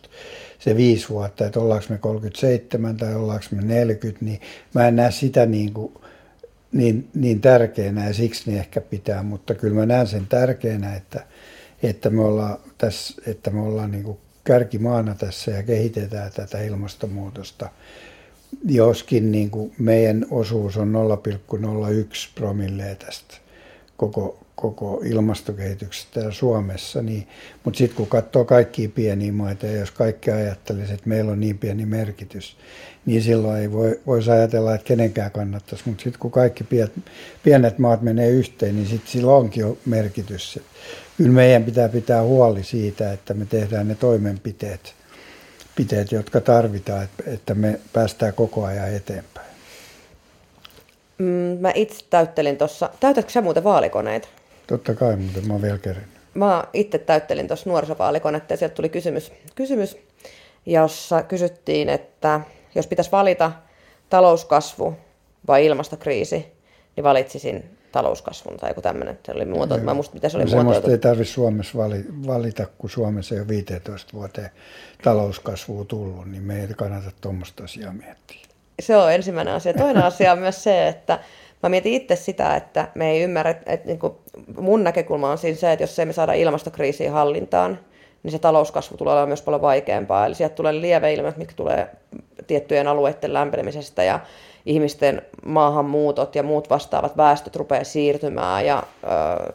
se viisi vuotta, että ollaanko me 37 tai ollaanko me 40, niin mä en näe sitä niin, kuin, niin, niin tärkeänä ja siksi ne ehkä pitää, mutta kyllä mä näen sen tärkeänä, että, että me ollaan, tässä, että me ollaan niin kuin kärkimaana tässä ja kehitetään tätä ilmastonmuutosta. Joskin niin kuin meidän osuus on 0,01 promille tästä koko, koko ilmastokehityksestä täällä Suomessa. Niin, mutta sitten kun katsoo kaikkia pieniä maita ja jos kaikki ajattelisi, että meillä on niin pieni merkitys, niin silloin ei voi, voisi ajatella, että kenenkään kannattaisi. Mutta sitten kun kaikki pienet, pienet maat menee yhteen, niin sitten sillä onkin jo merkitys. Kyllä meidän pitää pitää huoli siitä, että me tehdään ne toimenpiteet, piteet, jotka tarvitaan, että- me päästään koko ajan eteenpäin. Mm, mä itse täyttelin tuossa, täytätkö sä muuten vaalikoneita? Totta kai, mutta mä oon vielä kerinyt. Mä itse täyttelin tuossa nuorisovaalikonetta ja sieltä tuli kysymys, kysymys, jossa kysyttiin, että jos pitäisi valita talouskasvu vai ilmastokriisi, niin valitsisin talouskasvun tai joku tämmöinen. Se oli muotoiltu. Mä muista, miten se oli No, semmoista ei tarvitse Suomessa vali, valita, kun Suomessa ei ole 15 vuoteen talouskasvua tullut, niin me ei kannata tuommoista asiaa miettiä. Se on ensimmäinen asia. Toinen asia on myös se, että mä mietin itse sitä, että me ei ymmärrä, että, niin kuin mun näkökulma on siinä se, että jos ei me saada ilmastokriisiä hallintaan, niin se talouskasvu tulee olemaan myös paljon vaikeampaa. Eli sieltä tulee lieveilmiöt, mitkä tulee tiettyjen alueiden lämpenemisestä ja ihmisten maahanmuutot ja muut vastaavat väestöt rupeaa siirtymään ja ö,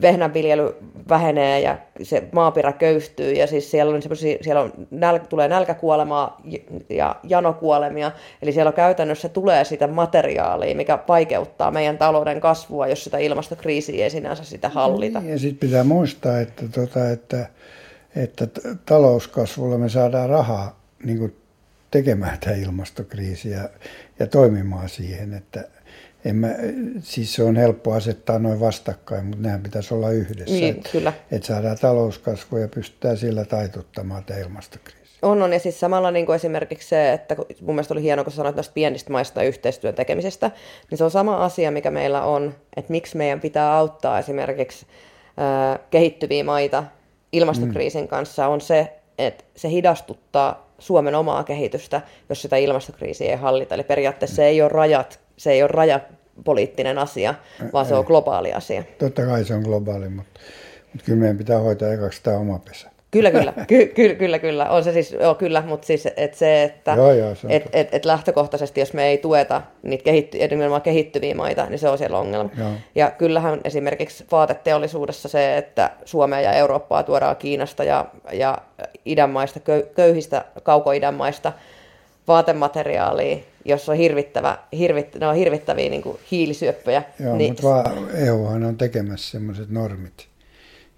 vehnänviljely vähenee ja se maaperä köyhtyy ja siis siellä, on siellä on näl, tulee nälkäkuolemaa ja janokuolemia, eli siellä käytännössä tulee sitä materiaalia, mikä vaikeuttaa meidän talouden kasvua, jos sitä ilmastokriisiä ei sinänsä sitä hallita. Ja sitten pitää muistaa, että, tota, että, että talouskasvulla me saadaan rahaa niin tekemään tämä ilmastokriisi ja, ja toimimaan siihen. Että en mä, siis se on helppo asettaa noin vastakkain, mutta nehän pitäisi olla yhdessä. Niin, että, kyllä. että saadaan talouskasvua ja pystytään sillä taituttamaan tämä ilmastokriisi. On, on. Ja siis samalla niin kuin esimerkiksi se, että mun mielestä oli hienoa, kun sanoit noista pienistä maista yhteistyön tekemisestä, niin se on sama asia, mikä meillä on, että miksi meidän pitää auttaa esimerkiksi ää, kehittyviä maita ilmastokriisin mm. kanssa, on se, että se hidastuttaa Suomen omaa kehitystä, jos sitä ilmastokriisiä ei hallita. Eli periaatteessa se ei ole rajat, se ei ole rajapoliittinen asia, vaan ei. se on globaali asia. Totta kai se on globaali, mutta, mutta kyllä meidän pitää hoitaa ekaksi tämä oma pesä. Kyllä, kyllä, ky- ky- kyllä, kyllä. On se siis, joo, kyllä, mutta siis et se, että joo, joo, se et, et, et lähtökohtaisesti, jos me ei tueta niitä kehitty, nimenomaan kehittyviä maita, niin se on siellä ongelma. Joo. Ja kyllähän esimerkiksi vaateteollisuudessa se, että Suomea ja Eurooppaa tuodaan Kiinasta ja, ja idänmaista, köyhistä kaukoidänmaista vaatemateriaalia, jossa on, hirvittävä, hirvit, ne on hirvittäviä niin kuin hiilisyöppöjä. Joo, niin, mutta EUhan on tekemässä sellaiset normit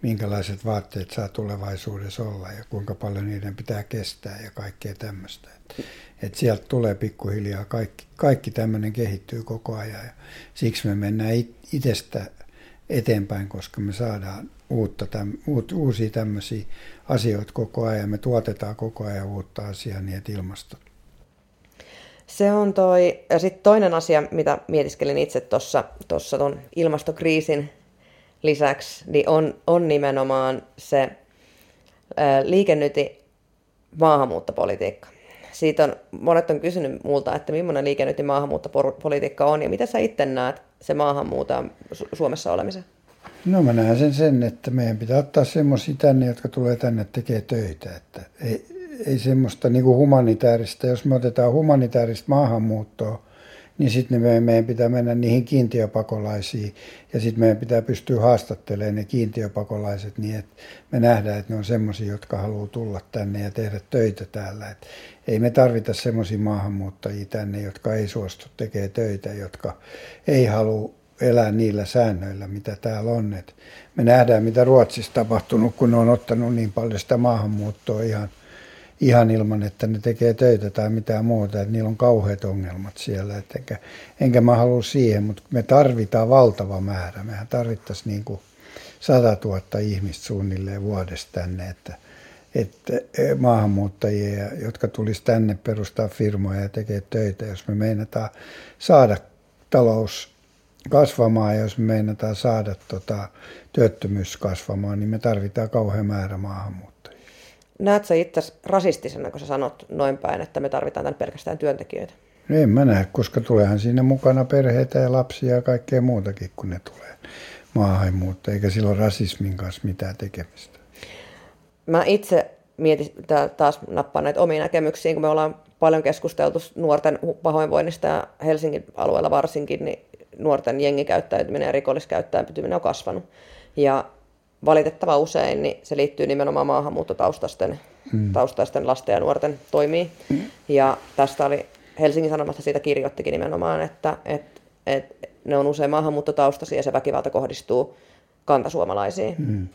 minkälaiset vaatteet saa tulevaisuudessa olla ja kuinka paljon niiden pitää kestää ja kaikkea tämmöistä. Et, et sieltä tulee pikkuhiljaa, kaikki, kaikki tämmöinen kehittyy koko ajan ja siksi me mennään itsestä eteenpäin, koska me saadaan uutta, täm, uut, uusia tämmöisiä asioita koko ajan. Me tuotetaan koko ajan uutta asiaa niin, että ilmasto. Se on toi, ja sitten toinen asia, mitä mietiskelin itse tuossa tuon ilmastokriisin lisäksi niin on, on nimenomaan se ää, liikennyti maahanmuuttopolitiikka. Siitä on, monet on kysynyt multa, että millainen liikennyti maahanmuuttopolitiikka on ja mitä sä itse näet se maahanmuuton Suomessa olemisen? No mä näen sen, sen että meidän pitää ottaa semmoisia tänne, jotka tulee tänne tekee töitä. Että ei, ei semmoista niin kuin humanitaarista, jos me otetaan humanitaarista maahanmuuttoa, niin sitten me, meidän pitää mennä niihin kiintiöpakolaisiin ja sitten meidän pitää pystyä haastattelemaan ne kiintiöpakolaiset niin, että me nähdään, että ne on semmoisia, jotka haluaa tulla tänne ja tehdä töitä täällä. Et ei me tarvita semmoisia maahanmuuttajia tänne, jotka ei suostu tekemään töitä, jotka ei halua elää niillä säännöillä, mitä täällä on. Et me nähdään, mitä Ruotsissa tapahtunut, kun ne on ottanut niin paljon sitä maahanmuuttoa ihan – ihan ilman, että ne tekee töitä tai mitään muuta, että niillä on kauheat ongelmat siellä. Et enkä, enkä mä halua siihen, mutta me tarvitaan valtava määrä. Mehän tarvittaisiin niin kuin 100 000 ihmistä suunnilleen vuodesta tänne, että, että e, maahanmuuttajia, jotka tulisi tänne perustaa firmoja ja tekee töitä, jos me meinataan saada talous kasvamaan ja jos me meinataan saada tota, työttömyys kasvamaan, niin me tarvitaan kauhean määrä maahanmuuttajia. Näet sä itse rasistisena, kun sä sanot noin päin, että me tarvitaan tänne pelkästään työntekijöitä? No en mä näe, koska tuleehan siinä mukana perheitä ja lapsia ja kaikkea muutakin, kun ne tulee maahanmuutta, eikä silloin rasismin kanssa mitään tekemistä. Mä itse mietin, taas nappaan näitä omia näkemyksiä, kun me ollaan paljon keskusteltu nuorten pahoinvoinnista ja Helsingin alueella varsinkin, niin nuorten jengikäyttäytyminen ja rikolliskäyttäytyminen on kasvanut. Ja valitettava usein niin se liittyy nimenomaan maahanmuuttotaustaisten mm. taustaisten lasten ja nuorten toimiin. Mm. Ja tästä oli Helsingin Sanomasta siitä kirjoittikin nimenomaan, että, että, että ne on usein maahanmuuttotaustaisia ja se väkivalta kohdistuu kantasuomalaisiin. Mm.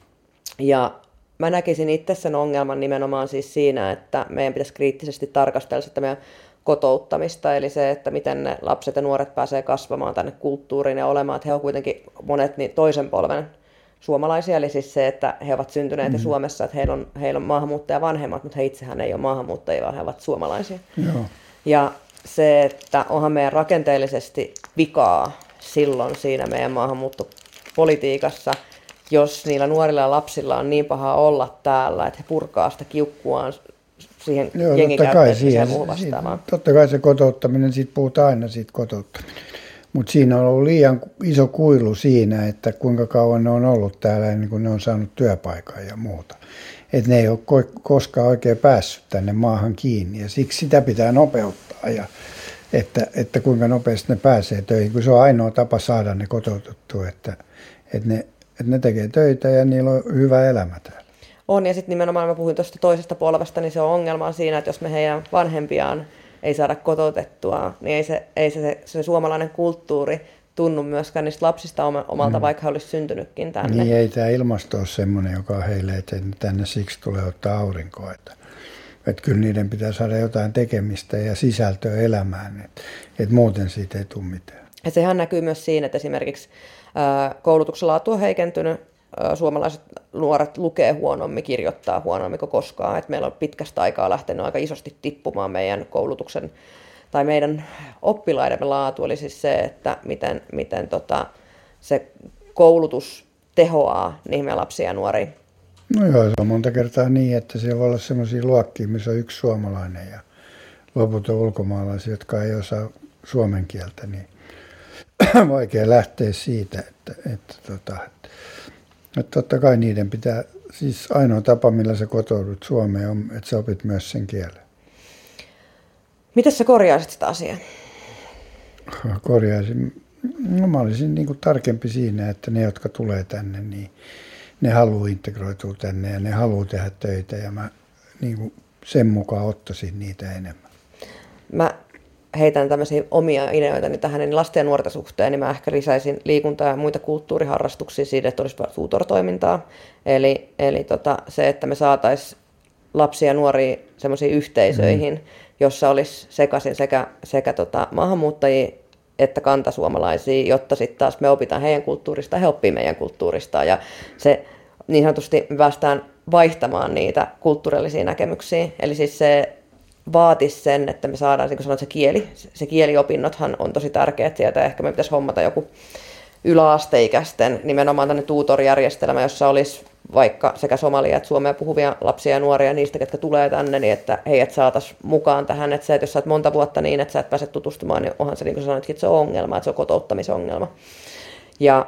Ja mä näkisin itse sen ongelman nimenomaan siis siinä, että meidän pitäisi kriittisesti tarkastella sitä meidän kotouttamista, eli se, että miten ne lapset ja nuoret pääsee kasvamaan tänne kulttuuriin ja olemaan, että he on kuitenkin monet niin toisen polven suomalaisia, eli siis se, että he ovat syntyneet mm. Suomessa, että heillä on, heillä on maahanmuuttaja vanhemmat, mutta he itsehän ei ole maahanmuuttajia, vaan he ovat suomalaisia. Joo. Ja se, että onhan meidän rakenteellisesti vikaa silloin siinä meidän maahanmuuttopolitiikassa, jos niillä nuorilla ja lapsilla on niin paha olla täällä, että he purkaa sitä kiukkuaan siihen Joo, totta kai, siihen. Totta kai se kotouttaminen, siitä puhutaan aina siitä kotouttaminen. Mutta siinä on ollut liian iso kuilu siinä, että kuinka kauan ne on ollut täällä ennen kuin ne on saanut työpaikan ja muuta. Että ne ei ole koskaan oikein päässyt tänne maahan kiinni ja siksi sitä pitää nopeuttaa. Ja että, että kuinka nopeasti ne pääsee töihin, kun se on ainoa tapa saada ne kotoutettua, että, että, ne, että ne tekee töitä ja niillä on hyvä elämä täällä. On, ja sitten nimenomaan mä puhuin tuosta toisesta polvesta, niin se on ongelma siinä, että jos me heidän vanhempiaan ei saada kotoutettua, niin ei se, ei se, se, se suomalainen kulttuuri tunnu myöskään niistä lapsista omalta, mm. vaikka he olisi syntynytkin tänne. Niin ei tämä ilmasto ole semmoinen, joka on heille, että tänne siksi tulee ottaa aurinkoa. Että, että kyllä niiden pitää saada jotain tekemistä ja sisältöä elämään, että, että muuten siitä ei tule mitään. Ja sehän näkyy myös siinä, että esimerkiksi koulutuksen laatu on heikentynyt suomalaiset nuoret lukee huonommin, kirjoittaa huonommin kuin koskaan. Et meillä on pitkästä aikaa lähtenyt aika isosti tippumaan meidän koulutuksen tai meidän oppilaidemme laatu, eli siis se, että miten, miten tota, se koulutus tehoaa niihin meidän lapsia ja nuoria. No joo, se on monta kertaa niin, että siellä voi olla sellaisia luokkia, missä on yksi suomalainen ja loput on ulkomaalaisia, jotka ei osaa suomen kieltä, niin vaikea lähteä siitä, että, että, tota, että, että totta kai niiden pitää, siis ainoa tapa, millä sä kotoudut Suomeen on, että sä opit myös sen kielen. Miten sä korjaisit sitä asiaa? Korjaisin, no mä olisin niin tarkempi siinä, että ne, jotka tulee tänne, niin ne haluaa integroitua tänne ja ne haluaa tehdä töitä ja mä niin kuin sen mukaan ottaisin niitä enemmän. Mä heitän tämmöisiä omia ideoitani tähän niin lasten ja nuorten suhteen, niin mä ehkä lisäisin liikuntaa ja muita kulttuuriharrastuksia siitä, että olisi tutor-toimintaa. Eli, eli tota, se, että me saataisiin lapsia ja nuoria semmoisiin yhteisöihin, mm. jossa olisi sekaisin sekä, sekä tota, maahanmuuttajia että kantasuomalaisia, jotta sitten taas me opitaan heidän kulttuurista ja he oppii meidän kulttuurista. Ja se niin sanotusti päästään vaihtamaan niitä kulttuurillisia näkemyksiä. Eli siis se vaatisi sen, että me saadaan, niin kuin sanoit, se kieli, se kieliopinnothan on tosi tärkeät sieltä, ehkä me pitäisi hommata joku yläasteikäisten nimenomaan tänne tuutorjärjestelmä, jossa olisi vaikka sekä somalia että suomea puhuvia lapsia ja nuoria niistä, ketkä tulee tänne, niin että heidät saataisiin mukaan tähän, että se, että jos sä et monta vuotta niin, että sä et pääse tutustumaan, niin onhan se niin kuin sanoitkin, että se on ongelma, että se on kotouttamisongelma. Ja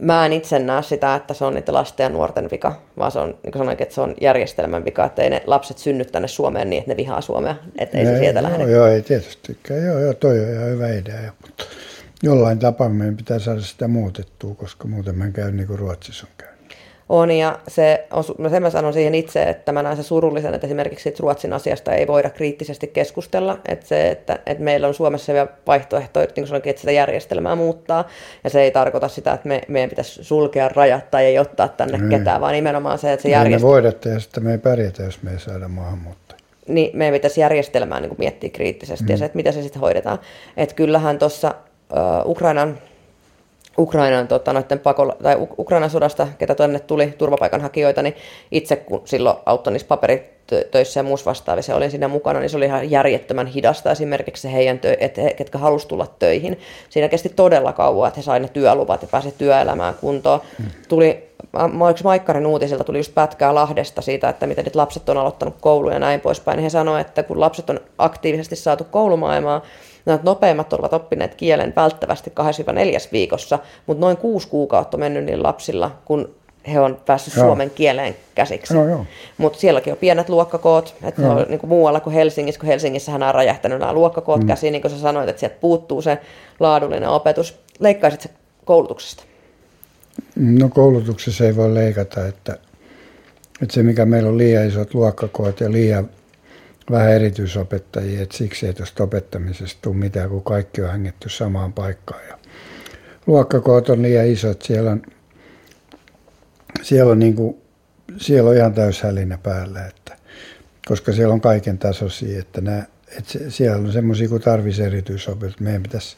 mä en itse näe sitä, että se on niiden lasten ja nuorten vika, vaan se on, niin kuin sanoin, että se on järjestelmän vika, että ei ne lapset synny tänne Suomeen niin, että ne vihaa Suomea, että ei, ei se sieltä joo, lähde. Joo, ei tietystikään. Joo, joo, toi on ihan hyvä idea, mutta jollain tapaa meidän pitää saada sitä muutettua, koska muuten mä käy niin kuin Ruotsissa on käynyt on. Ja se on, no sen mä sanon siihen itse, että mä näen se surullisen, että esimerkiksi että Ruotsin asiasta ei voida kriittisesti keskustella. Että se, että, että meillä on Suomessa vielä vaihtoehtoja, niin kuin että sitä järjestelmää muuttaa. Ja se ei tarkoita sitä, että me, meidän pitäisi sulkea rajat tai ei ottaa tänne mm. ketään, vaan nimenomaan se, että se järjestelmä... Me voida tehdä sitä, me ei pärjätä, jos me ei saada maahanmuuttajia. Niin meidän pitäisi järjestelmää niin miettiä kriittisesti mm. ja se, että miten se sitten hoidetaan. Että kyllähän tuossa uh, Ukrainan Ukrainan, tota, noiden pakola- tai Ukrainan sodasta, ketä tänne tuli turvapaikanhakijoita, niin itse kun silloin auttoi niissä paperitöissä ja muussa vastaavissa olin siinä mukana, niin se oli ihan järjettömän hidasta esimerkiksi se heidän, tö- että he, ketkä halusivat tulla töihin. Siinä kesti todella kauan, että he saivat ne työluvat ja pääsivät työelämään kuntoon. Hmm. Tuli Yksi Maikkarin uutisilta tuli just pätkää Lahdesta siitä, että miten nyt lapset on aloittanut kouluja ja näin poispäin. Niin he sanoivat, että kun lapset on aktiivisesti saatu koulumaailmaan, No, nopeimmat ovat oppineet kielen välttävästi 2-4 viikossa, mutta noin kuusi kuukautta on mennyt niillä lapsilla, kun he on päässyt joo. suomen kieleen käsiksi. Mutta sielläkin on pienet luokkakoot, että on niin kuin muualla kuin Helsingissä, kun Helsingissä hän on räjähtänyt nämä luokkakoot mm. käsiin, niin kuin sä sanoit, että sieltä puuttuu se laadullinen opetus. Leikkaisit se koulutuksesta? No koulutuksessa ei voi leikata, että, että se mikä meillä on liian isot luokkakoot ja liian vähän erityisopettajia, että siksi ei tuosta opettamisesta tule mitään, kun kaikki on hängetty samaan paikkaan. Ja luokkakoot on liian isot, siellä on, siellä on, niin kuin, siellä on ihan täyshälinä päällä, että, koska siellä on kaiken tasoisia, että, nämä, että siellä on semmoisia, kun tarvitsisi erityisopettajia. Meidän pitäisi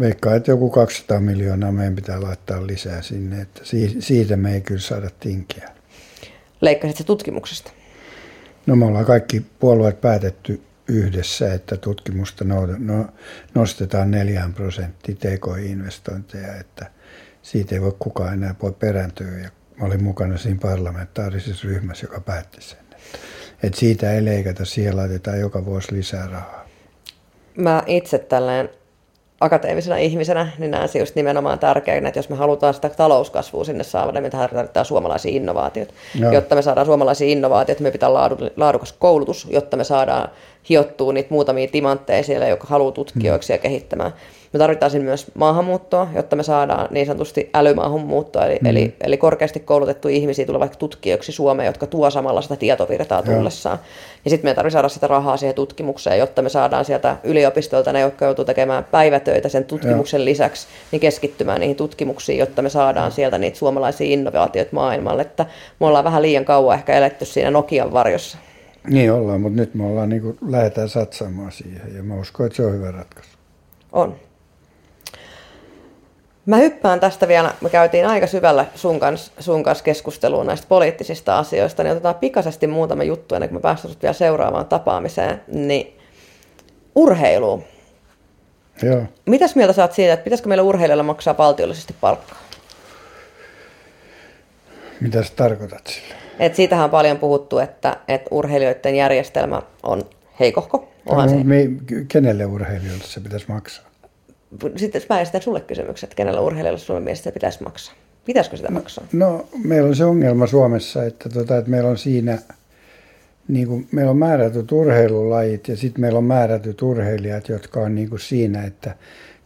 veikkaa, että joku 200 miljoonaa meidän pitää laittaa lisää sinne, että siitä me ei kyllä saada tinkiä. Leikkasit se tutkimuksesta? No me ollaan kaikki puolueet päätetty yhdessä, että tutkimusta no, nostetaan 4 prosenttia TK-investointeja, että siitä ei voi kukaan enää voi perääntyä. Ja mä olin mukana siinä parlamentaarisessa ryhmässä, joka päätti sen. Että, siitä ei leikata, siihen laitetaan joka vuosi lisää rahaa. Mä itse tällainen akateemisena ihmisenä, niin näen se just nimenomaan tärkeänä, että jos me halutaan sitä talouskasvua sinne saada, niin me tarvitaan suomalaisia innovaatioita. Joo. Jotta me saadaan suomalaisia innovaatioita, me pitää laadukas koulutus, jotta me saadaan hiottua niitä muutamia timantteja siellä, jotka haluaa tutkijoiksi ja kehittämään. Me tarvitaan myös maahanmuuttoa, jotta me saadaan niin sanotusti älymaahanmuuttoa, eli, mm. eli, eli korkeasti koulutettuja ihmisiä tulee vaikka tutkijoiksi Suomeen, jotka tuo samalla sitä tietovirtaa tullessaan. Joo. Ja sitten me tarvitsee saada sitä rahaa siihen tutkimukseen, jotta me saadaan sieltä yliopistoilta ne, jotka joutuu tekemään päivätöitä sen tutkimuksen Joo. lisäksi, niin keskittymään niihin tutkimuksiin, jotta me saadaan sieltä niitä suomalaisia innovaatioita maailmalle. Että me ollaan vähän liian kauan ehkä eletty siinä Nokian varjossa. Niin ollaan, mutta nyt me ollaan niin kuin, lähdetään satsaamaan siihen ja mä uskon, että se on hyvä ratkaisu. On. Mä hyppään tästä vielä, me käytiin aika syvällä sun kanssa, sun kanssa keskusteluun näistä poliittisista asioista, niin otetaan pikaisesti muutama juttu ennen kuin me päästään vielä seuraavaan tapaamiseen. Niin urheiluun. Joo. Mitäs mieltä saat siitä, että pitäisikö meillä urheilijoilla maksaa valtiollisesti palkkaa? Mitä sä tarkoitat sillä? Et siitähän on paljon puhuttu, että, että urheilijoiden järjestelmä on heikohko. Onhan no, se. me, kenelle urheilijoille se pitäisi maksaa? Sitten mä esitän sulle kysymyksen, että kenellä urheilijalle sun mielestä pitäisi maksaa. Pitäisikö sitä maksaa? No, meillä on se ongelma Suomessa, että, tota, että meillä on siinä, niin kuin, meillä on määrätyt urheilulajit ja sitten meillä on määrätyt urheilijat, jotka on niin kuin siinä, että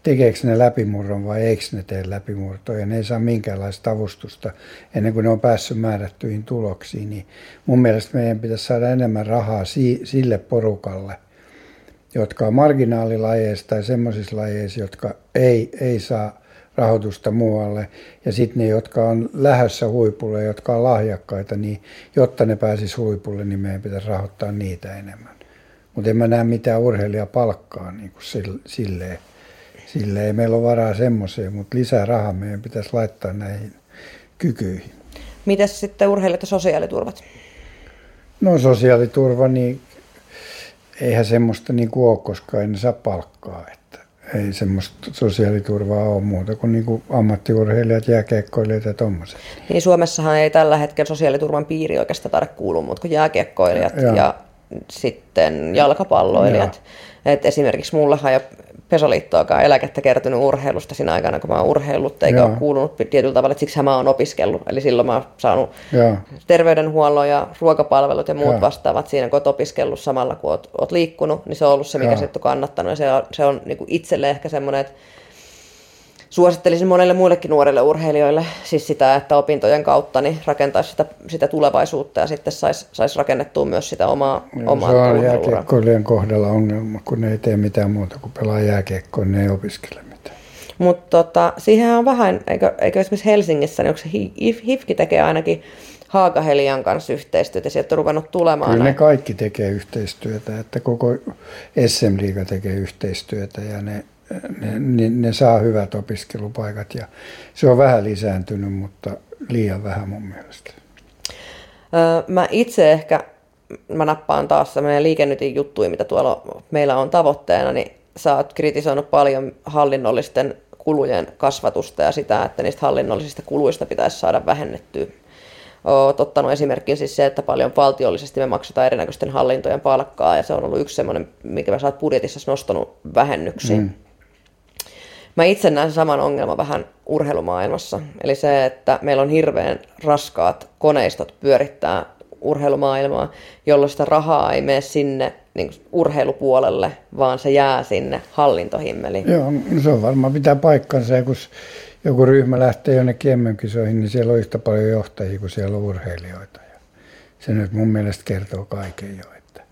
tekeekö ne läpimurron vai eikö ne tee läpimurtoa ja ne ei saa minkäänlaista avustusta ennen kuin ne on päässyt määrättyihin tuloksiin. Niin mun mielestä meidän pitäisi saada enemmän rahaa si- sille porukalle, jotka on marginaalilajeissa tai semmoisissa lajeissa, jotka ei, ei saa rahoitusta muualle. Ja sitten ne, jotka on lähdössä huipulle, jotka on lahjakkaita, niin jotta ne pääsis huipulle, niin meidän pitäisi rahoittaa niitä enemmän. Mutta en mä näe mitään urheilijapalkkaa niin kuin sille, silleen. Silleen meillä on varaa semmoiseen, mutta lisää rahaa meidän pitäisi laittaa näihin kykyihin. Mitäs sitten urheilijat ja sosiaaliturvat? No sosiaaliturva, niin eihän semmoista niin kuin ole, koska ei ne saa palkkaa. Että ei semmoista sosiaaliturvaa ole muuta kuin, niin kuin ammattiurheilijat, jääkiekkoilijat ja tuommoiset. Niin Suomessahan ei tällä hetkellä sosiaaliturvan piiri oikeastaan tarvitse kuulua muut kuin jääkiekkoilijat ja, Joo. ja sitten jalkapalloilijat. Et esimerkiksi mullahan ei ole Pesoliittoakaan eläkettä kertynyt urheilusta siinä aikana, kun mä oon urheillut, eikä Joo. ole kuulunut tietyllä tavalla, että siksi mä oon opiskellut. Eli silloin mä oon saanut Joo. terveydenhuollon ja ruokapalvelut ja muut Joo. vastaavat siinä, kun oot opiskellut samalla, kun oot, oot liikkunut, niin se on ollut se, mikä sitten on kannattanut. Ja se on, se on niin kuin itselle ehkä semmoinen, että suosittelisin monelle muillekin nuorille urheilijoille siis sitä, että opintojen kautta niin rakentaisi sitä, sitä tulevaisuutta ja sitten saisi sais rakennettua myös sitä omaa, omaa se on jääkiekkoilijan kohdalla ongelma, kun ne ei tee mitään muuta kuin pelaa jääkiekkoa, ne ei opiskele mitään. Mutta tota, siihen on vähän, eikö, eikö esimerkiksi Helsingissä, niin onko se HIF, HIFKI tekee ainakin Haagahelian kanssa yhteistyötä, ja sieltä on ruvennut tulemaan Kyllä ne näin. kaikki tekee yhteistyötä, että koko SM Liiga tekee yhteistyötä ja ne, ne, ne, ne saa hyvät opiskelupaikat ja se on vähän lisääntynyt, mutta liian vähän mun mielestä. Öö, Mä itse ehkä, mä nappaan taas meidän liikennytin juttuja, mitä tuolla meillä on tavoitteena, niin sä oot kritisoinut paljon hallinnollisten kulujen kasvatusta ja sitä, että niistä hallinnollisista kuluista pitäisi saada vähennettyä. Oot ottanut esimerkkin siis se, että paljon valtiollisesti me maksetaan erinäköisten hallintojen palkkaa ja se on ollut yksi semmoinen, mikä sä oot budjetissa nostanut vähennyksiin. Mm. Mä itse näen saman ongelman vähän urheilumaailmassa. Eli se, että meillä on hirveän raskaat koneistot pyörittää urheilumaailmaa, jolloin sitä rahaa ei mene sinne niin kuin urheilupuolelle, vaan se jää sinne hallintohimmeliin. Joo, se on varmaan pitää paikkansa ja kun joku ryhmä lähtee jonnekin MM-kisoihin, niin siellä on yhtä paljon johtajia kuin siellä on urheilijoita. Ja se nyt mun mielestä kertoo kaiken jo. Että,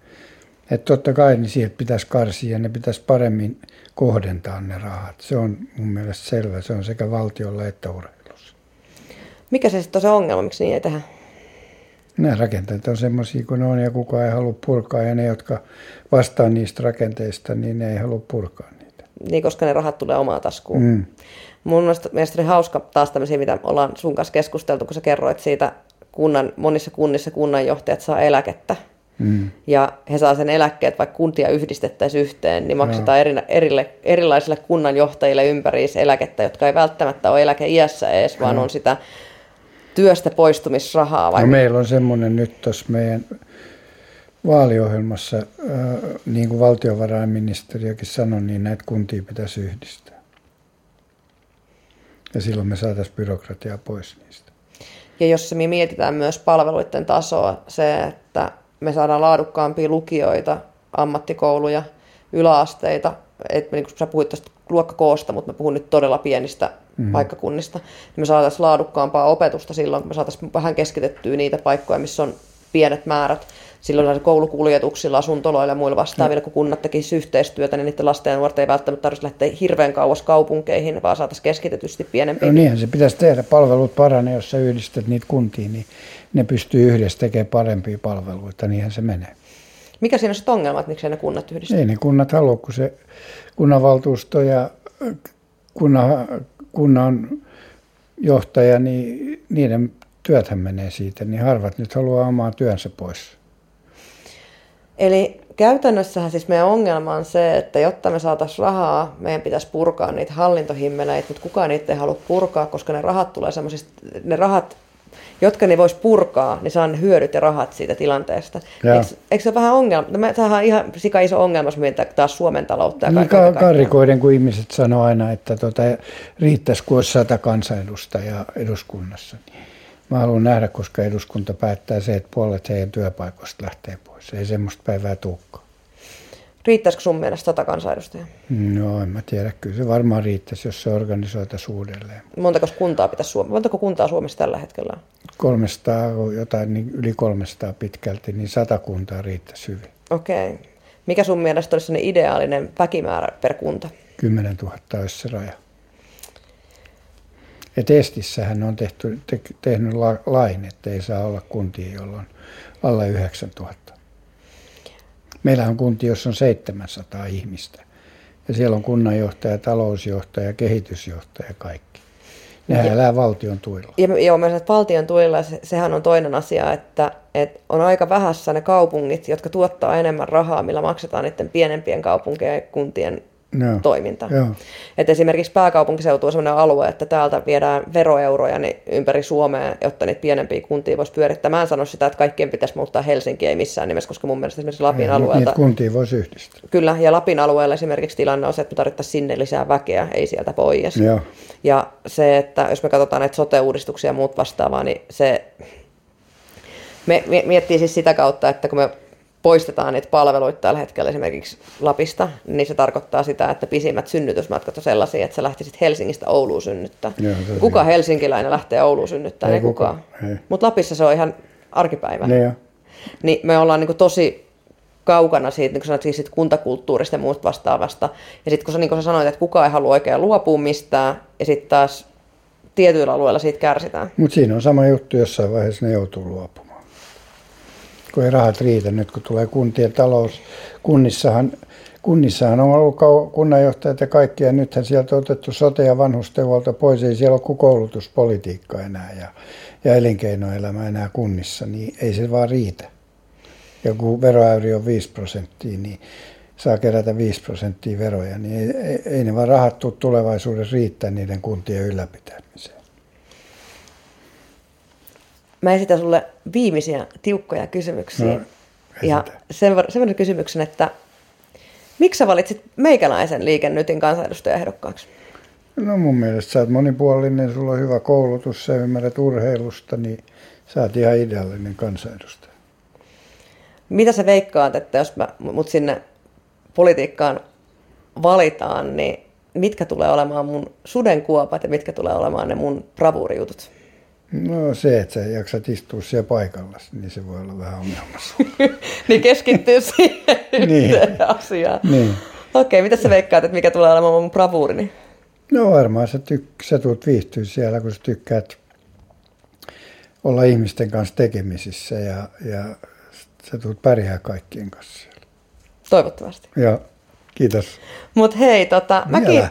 että totta kai niin sieltä pitäisi karsia ja ne pitäisi paremmin kohdentaa ne rahat. Se on mun mielestä selvä. Se on sekä valtiolla että urheilussa. Mikä se sitten on se ongelma, miksi niin ei tehdä? Nämä rakenteet on semmoisia kuin ne on ja kukaan ei halua purkaa ja ne, jotka vastaa niistä rakenteista, niin ne ei halua purkaa niitä. Niin, koska ne rahat tulee omaan taskuun. Mm. Mun mielestä, mielestäni hauska taas tämmöisiä, mitä ollaan sun kanssa keskusteltu, kun sä kerroit siitä, kunnan, monissa kunnissa kunnanjohtajat saa eläkettä. Mm. Ja he saa sen eläkkeet, vaikka kuntia yhdistettäisiin yhteen, niin maksetaan eri, erille, erilaisille kunnanjohtajille ympäri eläkettä, jotka ei välttämättä ole eläkeiässä edes, vaan on sitä työstä poistumisrahaa. No Vaikka meillä on semmoinen nyt tuossa meidän vaaliohjelmassa, äh, niin kuin valtiovarainministeriökin sanoi, niin näitä kuntia pitäisi yhdistää. Ja silloin me saataisiin byrokratiaa pois niistä. Ja jos me mietitään myös palveluiden tasoa, se, että me saadaan laadukkaampia lukioita, ammattikouluja, yläasteita, että niin kuin sä puhuit tästä luokkakoosta, mutta mä puhun nyt todella pienistä mm. paikkakunnista, niin me saataisiin laadukkaampaa opetusta silloin, kun me saataisiin vähän keskitettyä niitä paikkoja, missä on pienet määrät. Silloin näillä koulukuljetuksilla, asuntoloilla ja muilla vastaavilla, kun kunnat tekisivät yhteistyötä, niin niiden lasten ja nuorten ei välttämättä tarvitsisi lähteä hirveän kauas kaupunkeihin, vaan saataisiin keskitetysti pienempiin No niinhän se pitäisi tehdä. Palvelut paranee, jos sä yhdistät niitä kuntiin, niin ne pystyy yhdessä tekemään parempia palveluita. Niinhän se menee. Mikä siinä on sitten ongelma, että miksei ne kunnat yhdisty? Ei ne kunnat halua, kun se kunnanvaltuusto ja kunnan, kunnan johtaja, niin niiden työthän menee siitä, niin harvat nyt haluaa omaa työnsä pois. Eli käytännössähän siis meidän ongelma on se, että jotta me saataisiin rahaa, meidän pitäisi purkaa niitä hallintohimmeleitä, mutta kukaan niitä ei halua purkaa, koska ne rahat tulee semmoisista, ne rahat jotka ne voisi purkaa, niin saa ne hyödyt ja rahat siitä tilanteesta. Eikö, eikö, se ole vähän ongelma? No, Tämähän on ihan sika iso ongelma, jos mietitään taas Suomen taloutta. Ja niin ka- karikoiden, kun ihmiset sanoo aina, että tota, riittäisi kuin olisi sata kansanedustajaa eduskunnassa. Niin mä haluan nähdä, koska eduskunta päättää se, että puolet heidän työpaikoista lähtee pois. Ei semmoista päivää tuukkaa. Riittäisikö sun mielestä sata kansanedustajaa? No en mä tiedä, kyllä se varmaan riittäisi, jos se organisoitaisiin uudelleen. Montako kuntaa pitäisi Suomessa? Montako kuntaa Suomessa tällä hetkellä 300, jotain niin yli 300 pitkälti, niin sata kuntaa riittäisi hyvin. Okei. Okay. Mikä sun mielestä olisi ideaalinen väkimäärä per kunta? 10 000 olisi se raja. Et Estissähän on tehty, te, tehnyt lain, että ei saa olla kuntia, jolla on alle 9000. Meillä on kunti, jossa on 700 ihmistä. Ja siellä on kunnanjohtaja, talousjohtaja, kehitysjohtaja, kaikki. Nehän ja, elää valtion tuilla. Ja, joo, mä että valtion tuilla se, sehän on toinen asia, että, että on aika vähässä ne kaupungit, jotka tuottaa enemmän rahaa, millä maksetaan niiden pienempien kaupunkien ja kuntien no, toiminta. Joo. Et esimerkiksi pääkaupunkiseutu on sellainen alue, että täältä viedään veroeuroja niin ympäri Suomea, jotta niitä pienempiä kuntia voisi pyörittää. Mä en sano sitä, että kaikkien pitäisi muuttaa Helsinkiä, ei missään nimessä, koska mun mielestä esimerkiksi Lapin ei, alueelta... Niitä kuntia voisi yhdistää. Kyllä, ja Lapin alueella esimerkiksi tilanne on se, että me tarvittaisiin sinne lisää väkeä, ei sieltä pois. Joo. Ja se, että jos me katsotaan näitä sote-uudistuksia ja muut vastaavaa, niin se me miettii siis sitä kautta, että kun me poistetaan niitä palveluita tällä hetkellä esimerkiksi Lapista, niin se tarkoittaa sitä, että pisimmät synnytysmatkat on sellaisia, että sä lähtisit Helsingistä Ouluun synnyttää. Joo, kuka helsinkiläinen lähtee Ouluun synnyttää? Ei, ei kukaan. kukaan. Mutta Lapissa se on ihan arkipäivä. Niin, niin me ollaan niin tosi kaukana siitä, niin kuin sanoit, siitä kuntakulttuurista ja muusta vastaavasta. Ja sitten kun, sä, niin kun sä sanoit, että kukaan ei halua oikein luopua mistään, ja sitten taas tietyillä alueilla siitä kärsitään. Mutta siinä on sama juttu, jossain vaiheessa ne joutuu luopumaan kun ei rahat riitä nyt, kun tulee kuntien talous. Kunnissahan, kunnissahan on ollut kunnanjohtajat ja kaikki, ja nythän sieltä on otettu sote- ja vanhustenhuolto pois, ei siellä ole kuin koulutuspolitiikka enää ja, ja elinkeinoelämä enää kunnissa, niin ei se vaan riitä. Ja kun veroäyri on 5 prosenttia, niin saa kerätä 5 prosenttia veroja, niin ei, ei, ei ne vaan rahat tule tulevaisuudessa riittää niiden kuntien ylläpitämiseen. Mä esitän sulle viimeisiä tiukkoja kysymyksiä. No, ja sen, sellainen kysymyksen, että miksi sä valitsit meikäläisen liikennytin kansanedustajaehdokkaaksi? No mun mielestä sä oot monipuolinen, sulla on hyvä koulutus, sä ymmärrät urheilusta, niin sä oot ihan ideaalinen kansanedustaja. Mitä sä veikkaat, että jos mä, mut sinne politiikkaan valitaan, niin mitkä tulee olemaan mun sudenkuopat ja mitkä tulee olemaan ne mun bravuurijutut? No se, että sä jaksat istua siellä paikalla, niin se voi olla vähän ongelmassa. niin keskittyy siihen niin. asiaan. Niin. Okei, okay, mitä sä veikkaat, että mikä tulee olemaan mun bravuurini? No varmaan sä, tyk- sä tulet viihtyä siellä, kun sä tykkäät olla ihmisten kanssa tekemisissä ja, ja sä tulet pärjää kaikkien kanssa siellä. Toivottavasti. Joo, kiitos. Mutta hei, tota, mäkin,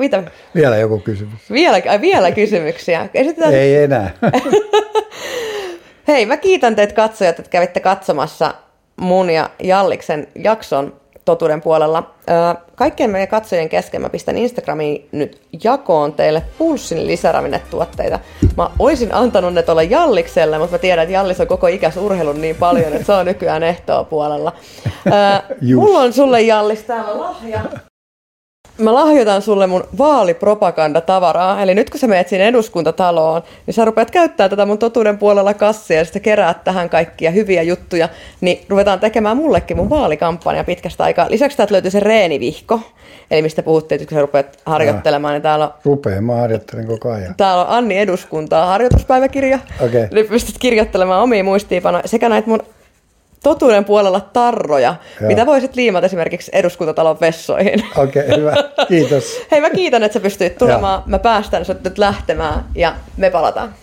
mitä? Vielä joku kysymys. Vielä, ai, vielä kysymyksiä. Esitetään... Ei enää. Hei, mä kiitän teitä katsojat, että kävitte katsomassa mun ja Jalliksen jakson totuuden puolella. Kaikkien meidän katsojien kesken mä pistän Instagramiin nyt jakoon teille Pulssin lisäravinnetuotteita. Mä olisin antanut ne tuolla Jallikselle, mutta mä tiedän, että Jallis on koko ikäs urheilun niin paljon, että se on nykyään ehtoa puolella. mulla on sulle Jallis täällä lahja mä lahjoitan sulle mun vaalipropagandatavaraa. Eli nyt kun sä menet sinne eduskuntataloon, niin sä rupeat käyttää tätä mun totuuden puolella kassia ja sitten keräät tähän kaikkia hyviä juttuja, niin ruvetaan tekemään mullekin mun vaalikampanja pitkästä aikaa. Lisäksi täältä löytyy se reenivihko, eli mistä puhuttiin, että kun sä rupeat harjoittelemaan, niin täällä on... Rupee, mä harjoittelen koko ajan. Täällä on Anni Eduskuntaa harjoituspäiväkirja. Okay. Eli pystyt kirjoittelemaan omia muistiinpanoja sekä näitä mun totuuden puolella tarroja, Joo. mitä voisit liimata esimerkiksi eduskuntatalon vessoihin. Okei, okay, hyvä. Kiitos. Hei, mä kiitän, että sä pystyit tulemaan. Joo. Mä päästän sut nyt lähtemään ja me palataan.